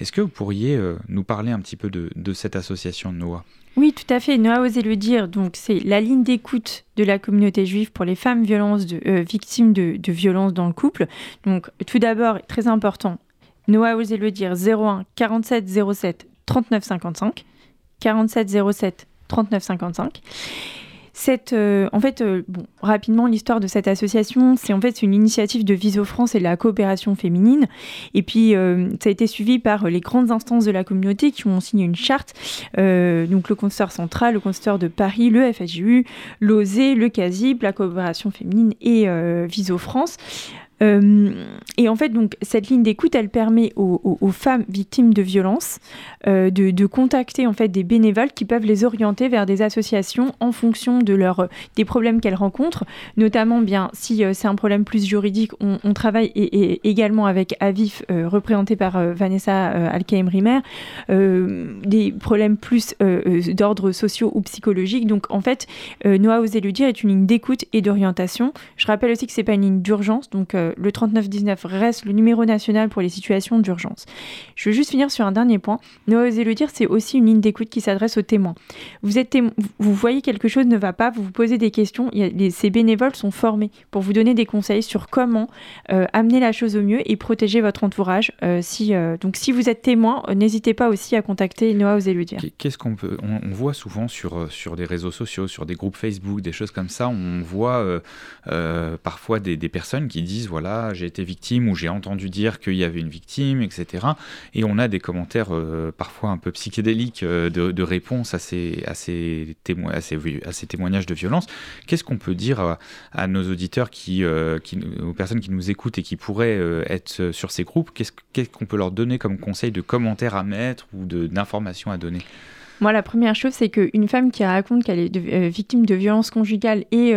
B: Est-ce que vous pourriez euh, nous parler un petit peu de, cette association de Noah?
E: Oui, tout à fait. Noah osé le dire. Donc, c'est la ligne d'écoute de la communauté juive pour les femmes violences de, euh, victimes de, violences dans le couple. Donc, tout d'abord, très important, Noah osé le dire 01 47 07 39 55. 47 07 39 55. Euh, en fait, euh, rapidement, l'histoire de cette association, c'est en fait une initiative de Viso France et de la coopération féminine. Et puis, euh, ça a été suivi par les grandes instances de la communauté qui ont signé une charte. donc, le consistoire central, le consistoire de Paris, le FSJU, l'OSE, le CASIB, la coopération féminine et Viso France. Euh, et en fait, donc, cette ligne d'écoute, elle permet aux, femmes victimes de violences euh, de, contacter en fait des bénévoles qui peuvent les orienter vers des associations en fonction de leur, des problèmes qu'elles rencontrent. Notamment, bien, si euh, c'est un problème plus juridique, on, travaille également avec Avif, représenté par Vanessa Alkaim-Rimer, des problèmes plus d'ordre sociaux ou psychologique. Donc, en fait, Noah Osé le dire est une ligne d'écoute et d'orientation. Je rappelle aussi que c'est pas une ligne d'urgence, donc le 3919 reste le numéro national pour les situations d'urgence. Je veux juste finir sur un dernier point. Ne osez le dire, c'est aussi une ligne d'écoute qui s'adresse aux témoins. Vous, êtes vous voyez quelque chose ne va pas, vous vous posez des questions. ces bénévoles sont formés pour vous donner des conseils sur comment euh, amener la chose au mieux et protéger votre entourage. Euh, euh, donc si vous êtes témoin, n'hésitez pas aussi à contacter Noah Osez le dire.
B: Qu'est-ce qu'on on, voit souvent sur, sur des réseaux sociaux, sur des groupes Facebook, des choses comme ça, on voit parfois des, des personnes qui disent voilà, j'ai été victime ou j'ai entendu dire qu'il y avait une victime, etc. Et on a des commentaires euh, parfois un peu psychédéliques euh, de, réponses à ces, témoignages de violence. Qu'est-ce qu'on peut dire à, nos auditeurs, euh, aux personnes qui nous écoutent et qui pourraient être sur ces groupes? Qu'est-ce qu'on peut leur donner comme conseil de commentaires à mettre ou d'informations à donner?
E: Moi, la première chose, c'est qu'une femme qui raconte qu'elle est victime de violences conjugales et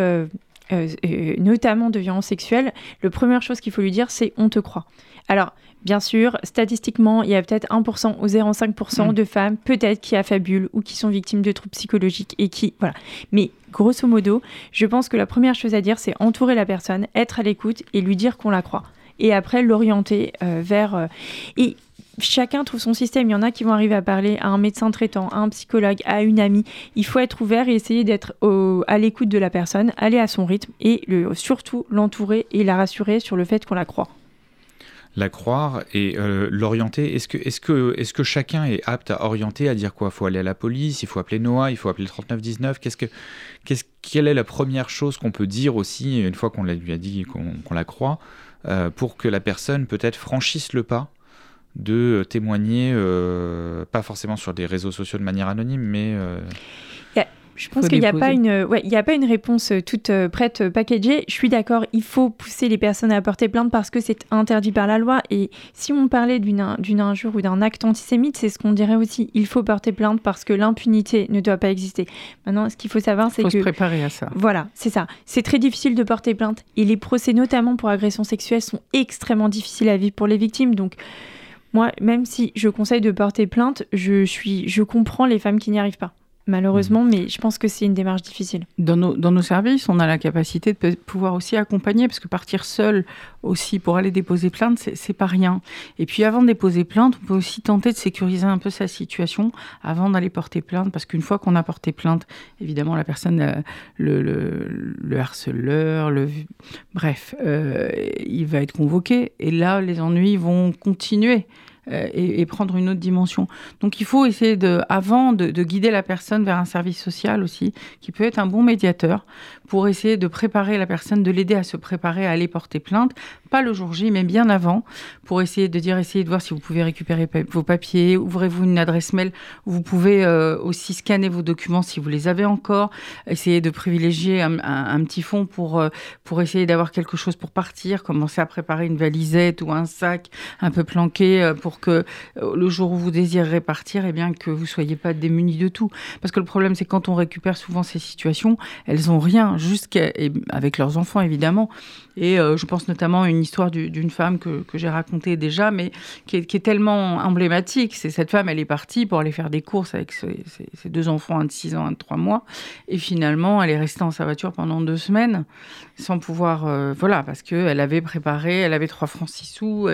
E: euh, euh, notamment de violences sexuelles, la première chose qu'il faut lui dire, c'est on te croit. Alors, bien sûr, statistiquement, il y a peut-être 1% ou 0,5% mm. de femmes, peut-être, qui affabulent ou qui sont victimes de troubles psychologiques et qui. Voilà. Mais grosso modo, je pense que la première chose à dire, c'est entourer la personne, être à l'écoute et lui dire qu'on la croit. Et après, l'orienter euh, vers. et chacun trouve son système. Il y en a qui vont arriver à parler à un médecin traitant, à un psychologue, à une amie. Il faut être ouvert et essayer d'être à l'écoute de la personne, aller à son rythme et surtout l'entourer et la rassurer sur le fait qu'on la croit
B: la croire et euh, l'orienter Est-ce que, est que, est que chacun est apte à orienter, à dire quoi? Il faut aller à la police, il faut appeler Noah, il faut appeler le 3919 qu'est-ce que, qu'est-ce, Quelle est la première chose qu'on peut dire aussi, une fois qu'on lui a dit qu'on, la croit, euh, pour que la personne peut-être franchisse le pas de témoigner, pas forcément sur des réseaux sociaux de manière anonyme, mais...
E: Je pense qu'il n'y a, pas une, ouais, il a pas une réponse euh, toute euh, prête, euh, packagée. Je suis d'accord, il faut pousser les personnes à porter plainte parce que c'est interdit par la loi. Et si on parlait d'une injure ou d'un acte antisémite, c'est ce qu'on dirait aussi. Il faut porter plainte parce que l'impunité ne doit pas exister. Maintenant, ce qu'il faut savoir, c'est que...
C: Il faut se préparer à ça.
E: Voilà, c'est ça. C'est très difficile de porter plainte. Et les procès, notamment pour agression sexuelle, sont extrêmement difficiles à vivre pour les victimes. Donc... Moi, même si je conseille de porter plainte, je, suis, je comprends les femmes qui n'y arrivent pas malheureusement, mhm. mais je pense que c'est une démarche difficile.
C: Dans nos, dans nos, services, on a la capacité de pouvoir aussi accompagner, parce que partir seul aussi pour aller déposer plainte, c'est pas rien. Et puis avant de déposer plainte, on peut aussi tenter de sécuriser un peu sa situation avant d'aller porter plainte, parce qu'une fois qu'on a porté plainte, évidemment, la personne, euh, le, le, harceleur, le, bref, euh, il va être convoqué, et là, les ennuis vont continuer. Euh, et, prendre une autre dimension. Donc il faut essayer de, avant de, guider la personne vers un service social aussi, qui peut être un bon médiateur pour essayer de préparer la personne, de l'aider à se préparer à aller porter plainte, pas le jour J, mais bien avant, pour essayer de dire, essayez de voir si vous pouvez récupérer vos papiers, ouvrez-vous une adresse mail. Où vous pouvez euh, aussi scanner vos documents si vous les avez encore, essayez de privilégier un, petit fond pour, euh, pour essayer d'avoir quelque chose pour partir, commencer à préparer une valisette ou un sac un peu planqué pour que euh, le jour où vous désirerez partir, eh bien, que vous soyez pas démunis de tout. Parce que le problème, c'est quand on récupère souvent ces situations, elles n'ont rien, avec leurs enfants évidemment. Et euh, je pense notamment à une histoire d'une femme que, j'ai racontée déjà, mais qui est, tellement emblématique. C'est cette femme, elle est partie pour aller faire des courses avec ses, deux enfants, un de 6 ans, un de 3 mois. Et finalement, elle est restée dans sa voiture pendant deux semaines sans pouvoir. Euh, voilà, parce qu'elle avait préparé, elle avait 3 francs 6 sous.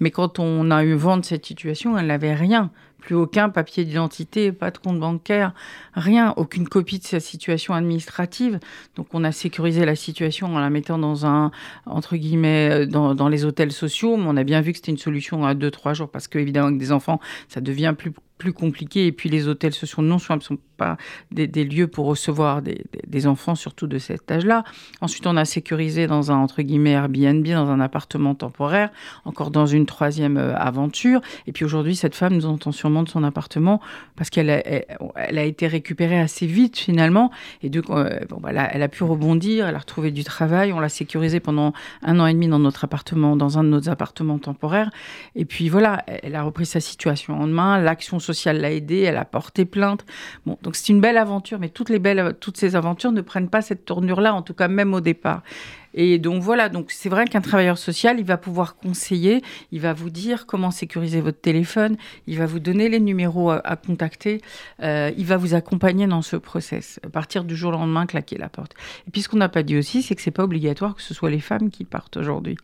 C: mais quand on a eu vent de cette situation, elle n'avait rien. Plus aucun papier d'identité, pas de compte bancaire, rien, aucune copie de sa situation administrative. Donc on a sécurisé la situation en la mettant dans un, entre guillemets, dans, dans les hôtels sociaux, mais on a bien vu que c'était une solution à deux, trois jours, parce qu'évidemment, avec des enfants, ça devient plus plus compliqué. Et puis les hôtels sociaux non soins ne sont pas des, lieux pour recevoir des, enfants, surtout de cet âge-là. Ensuite, on a sécurisé dans un, entre guillemets, Airbnb, dans un appartement temporaire, encore dans une troisième euh, aventure. Et puis aujourd'hui, cette femme nous entend sûrement de son appartement parce qu'elle a, elle, a été récupérée assez vite finalement. Et donc, euh, bah, elle a pu rebondir, elle a retrouvé du travail. On l'a sécurisée pendant un an et demi dans notre appartement, dans un de nos appartements temporaires. Et puis voilà, elle a repris sa situation en main. L'action l'a aidée, elle a porté plainte. Bon, donc c'est une belle aventure, mais toutes les belles, toutes ces aventures ne prennent pas cette tournure-là, en tout cas même au départ. Et donc voilà, donc c'est vrai qu'un travailleur social, il va pouvoir conseiller, il va vous dire comment sécuriser votre téléphone, il va vous donner les numéros à, contacter, euh, il va vous accompagner dans ce process, à partir du jour au lendemain, claquer la porte. Et puis ce qu'on n'a pas dit aussi, c'est que c'est pas obligatoire que ce soit les femmes qui partent aujourd'hui.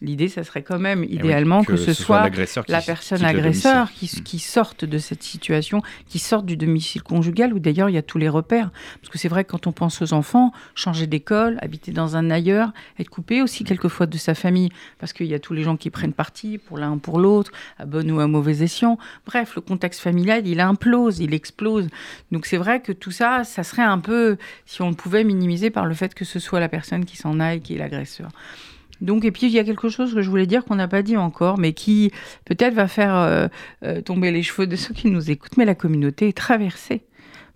C: L'idée, ça serait quand même eh idéalement que, ce, soit, la personne agresseur qui, hmm. qui, sorte de cette situation, qui sorte du domicile conjugal, où d'ailleurs il y a tous les repères. Parce que c'est vrai que quand on pense aux enfants, changer d'école, habiter dans un ailleurs, être coupé aussi quelquefois de sa famille, parce qu'il y a tous les gens qui prennent parti pour l'un ou pour l'autre, à bon ou à mauvais escient. Bref, le contexte familial, il implose, il explose. Donc c'est vrai que tout ça, ça serait un peu, si on le pouvait minimiser par le fait que ce soit la personne qui s'en aille, qui est l'agresseur. Donc, et puis il y a quelque chose que je voulais dire qu'on n'a pas dit encore, mais qui peut-être va faire euh, euh, tomber les cheveux de ceux qui nous écoutent. Mais la communauté est traversée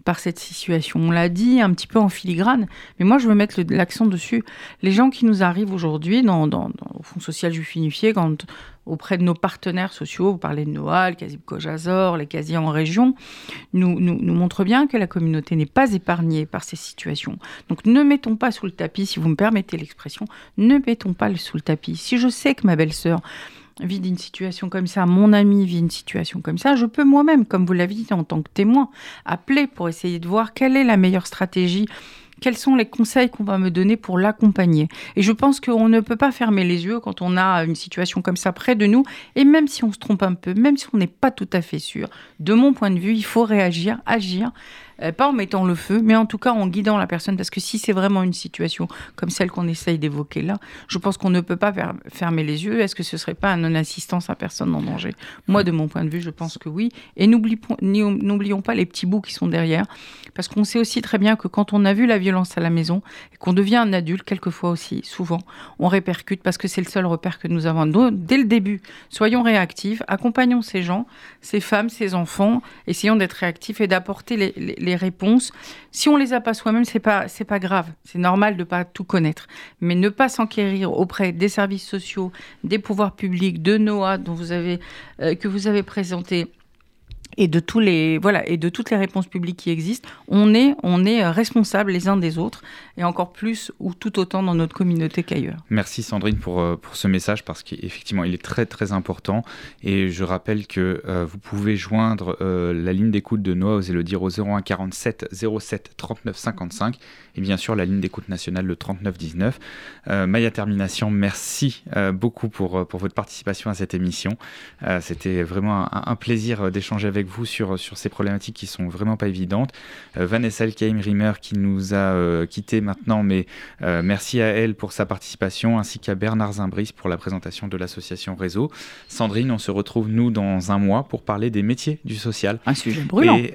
C: par cette situation. On l'a dit un petit peu en filigrane, mais moi je veux mettre l'accent dessus. Les gens qui nous arrivent aujourd'hui dans, Fonds social juif unifié, quand auprès de nos partenaires sociaux, vous parlez de Noah, le Casib Kojazor, les casiers en région, nous, nous, nous montrent bien que la communauté n'est pas épargnée par ces situations. Donc ne mettons pas sous le tapis, si vous me permettez l'expression, ne mettons pas sous le tapis. Si je sais que ma belle-sœur vit d'une situation comme ça, mon ami vit une situation comme ça, je peux moi-même, comme vous l'avez dit en tant que témoin, appeler pour essayer de voir quelle est la meilleure stratégie quels sont les conseils qu'on va me donner pour l'accompagner. Et je pense qu'on ne peut pas fermer les yeux quand on a une situation comme ça près de nous, et même si on se trompe un peu, même si on n'est pas tout à fait sûr, de mon point de vue, il faut réagir, agir, pas en mettant le feu, mais en tout cas en guidant la personne. Parce que si c'est vraiment une situation comme celle qu'on essaye d'évoquer là, je pense qu'on ne peut pas fermer les yeux. Est-ce que ce serait pas un non-assistance à personne en danger? Moi, de mon point de vue, je pense que oui. Et n'oublions pas les petits bouts qui sont derrière. Parce qu'on sait aussi très bien que quand on a vu la violence à la maison et qu'on devient un adulte, quelquefois aussi, souvent, on répercute parce que c'est le seul repère que nous avons. dès le début, soyons réactifs, accompagnons ces gens, ces femmes, ces enfants, essayons d'être réactifs et d'apporter les, réponses. Si on les a pas soi-même, c'est pas c'est pas grave, c'est normal de pas tout connaître, mais ne pas s'enquérir auprès des services sociaux, des pouvoirs publics, de NOAA dont vous avez euh, que vous avez présenté et de tous les voilà et de toutes les réponses publiques qui existent, on est on est euh, responsables les uns des autres et encore plus ou tout autant dans notre communauté qu'ailleurs.
B: Merci Sandrine pour euh, pour ce message parce qu'effectivement il est très très important et je rappelle que euh, vous pouvez joindre la ligne d'écoute de Noah le dire au 01 47 07 39 55 et bien sûr la ligne d'écoute nationale le 39 19. Maya Termination, merci beaucoup pour pour votre participation à cette émission. C'était vraiment un, un plaisir d'échanger avec vous sur, sur ces problématiques qui sont vraiment pas évidentes. Euh, Vanessa Elkeim-Rimmer qui nous a euh, quittés maintenant, mais euh, merci à elle pour sa participation, ainsi qu'à Bernard Zimbris pour la présentation de l'association Réseau. Sandrine, on se retrouve nous dans un mois pour parler des métiers du social.
C: Un sujet brûlant.
B: Et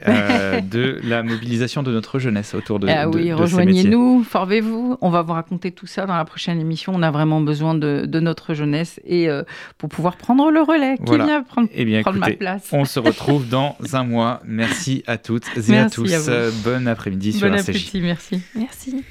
B: de la mobilisation de notre jeunesse autour de,
C: ah oui, rejoignez-nous, formez-vous. On va vous raconter tout ça dans la prochaine émission. On a vraiment besoin de, de notre jeunesse et pour pouvoir prendre le relais. Qui vient prendre,
B: eh bien,
C: prendre ma place?
B: On se retrouve dans un mois. Merci à toutes et à tous. bon après-midi
C: sur
B: bon
C: appétit,
E: merci. Merci.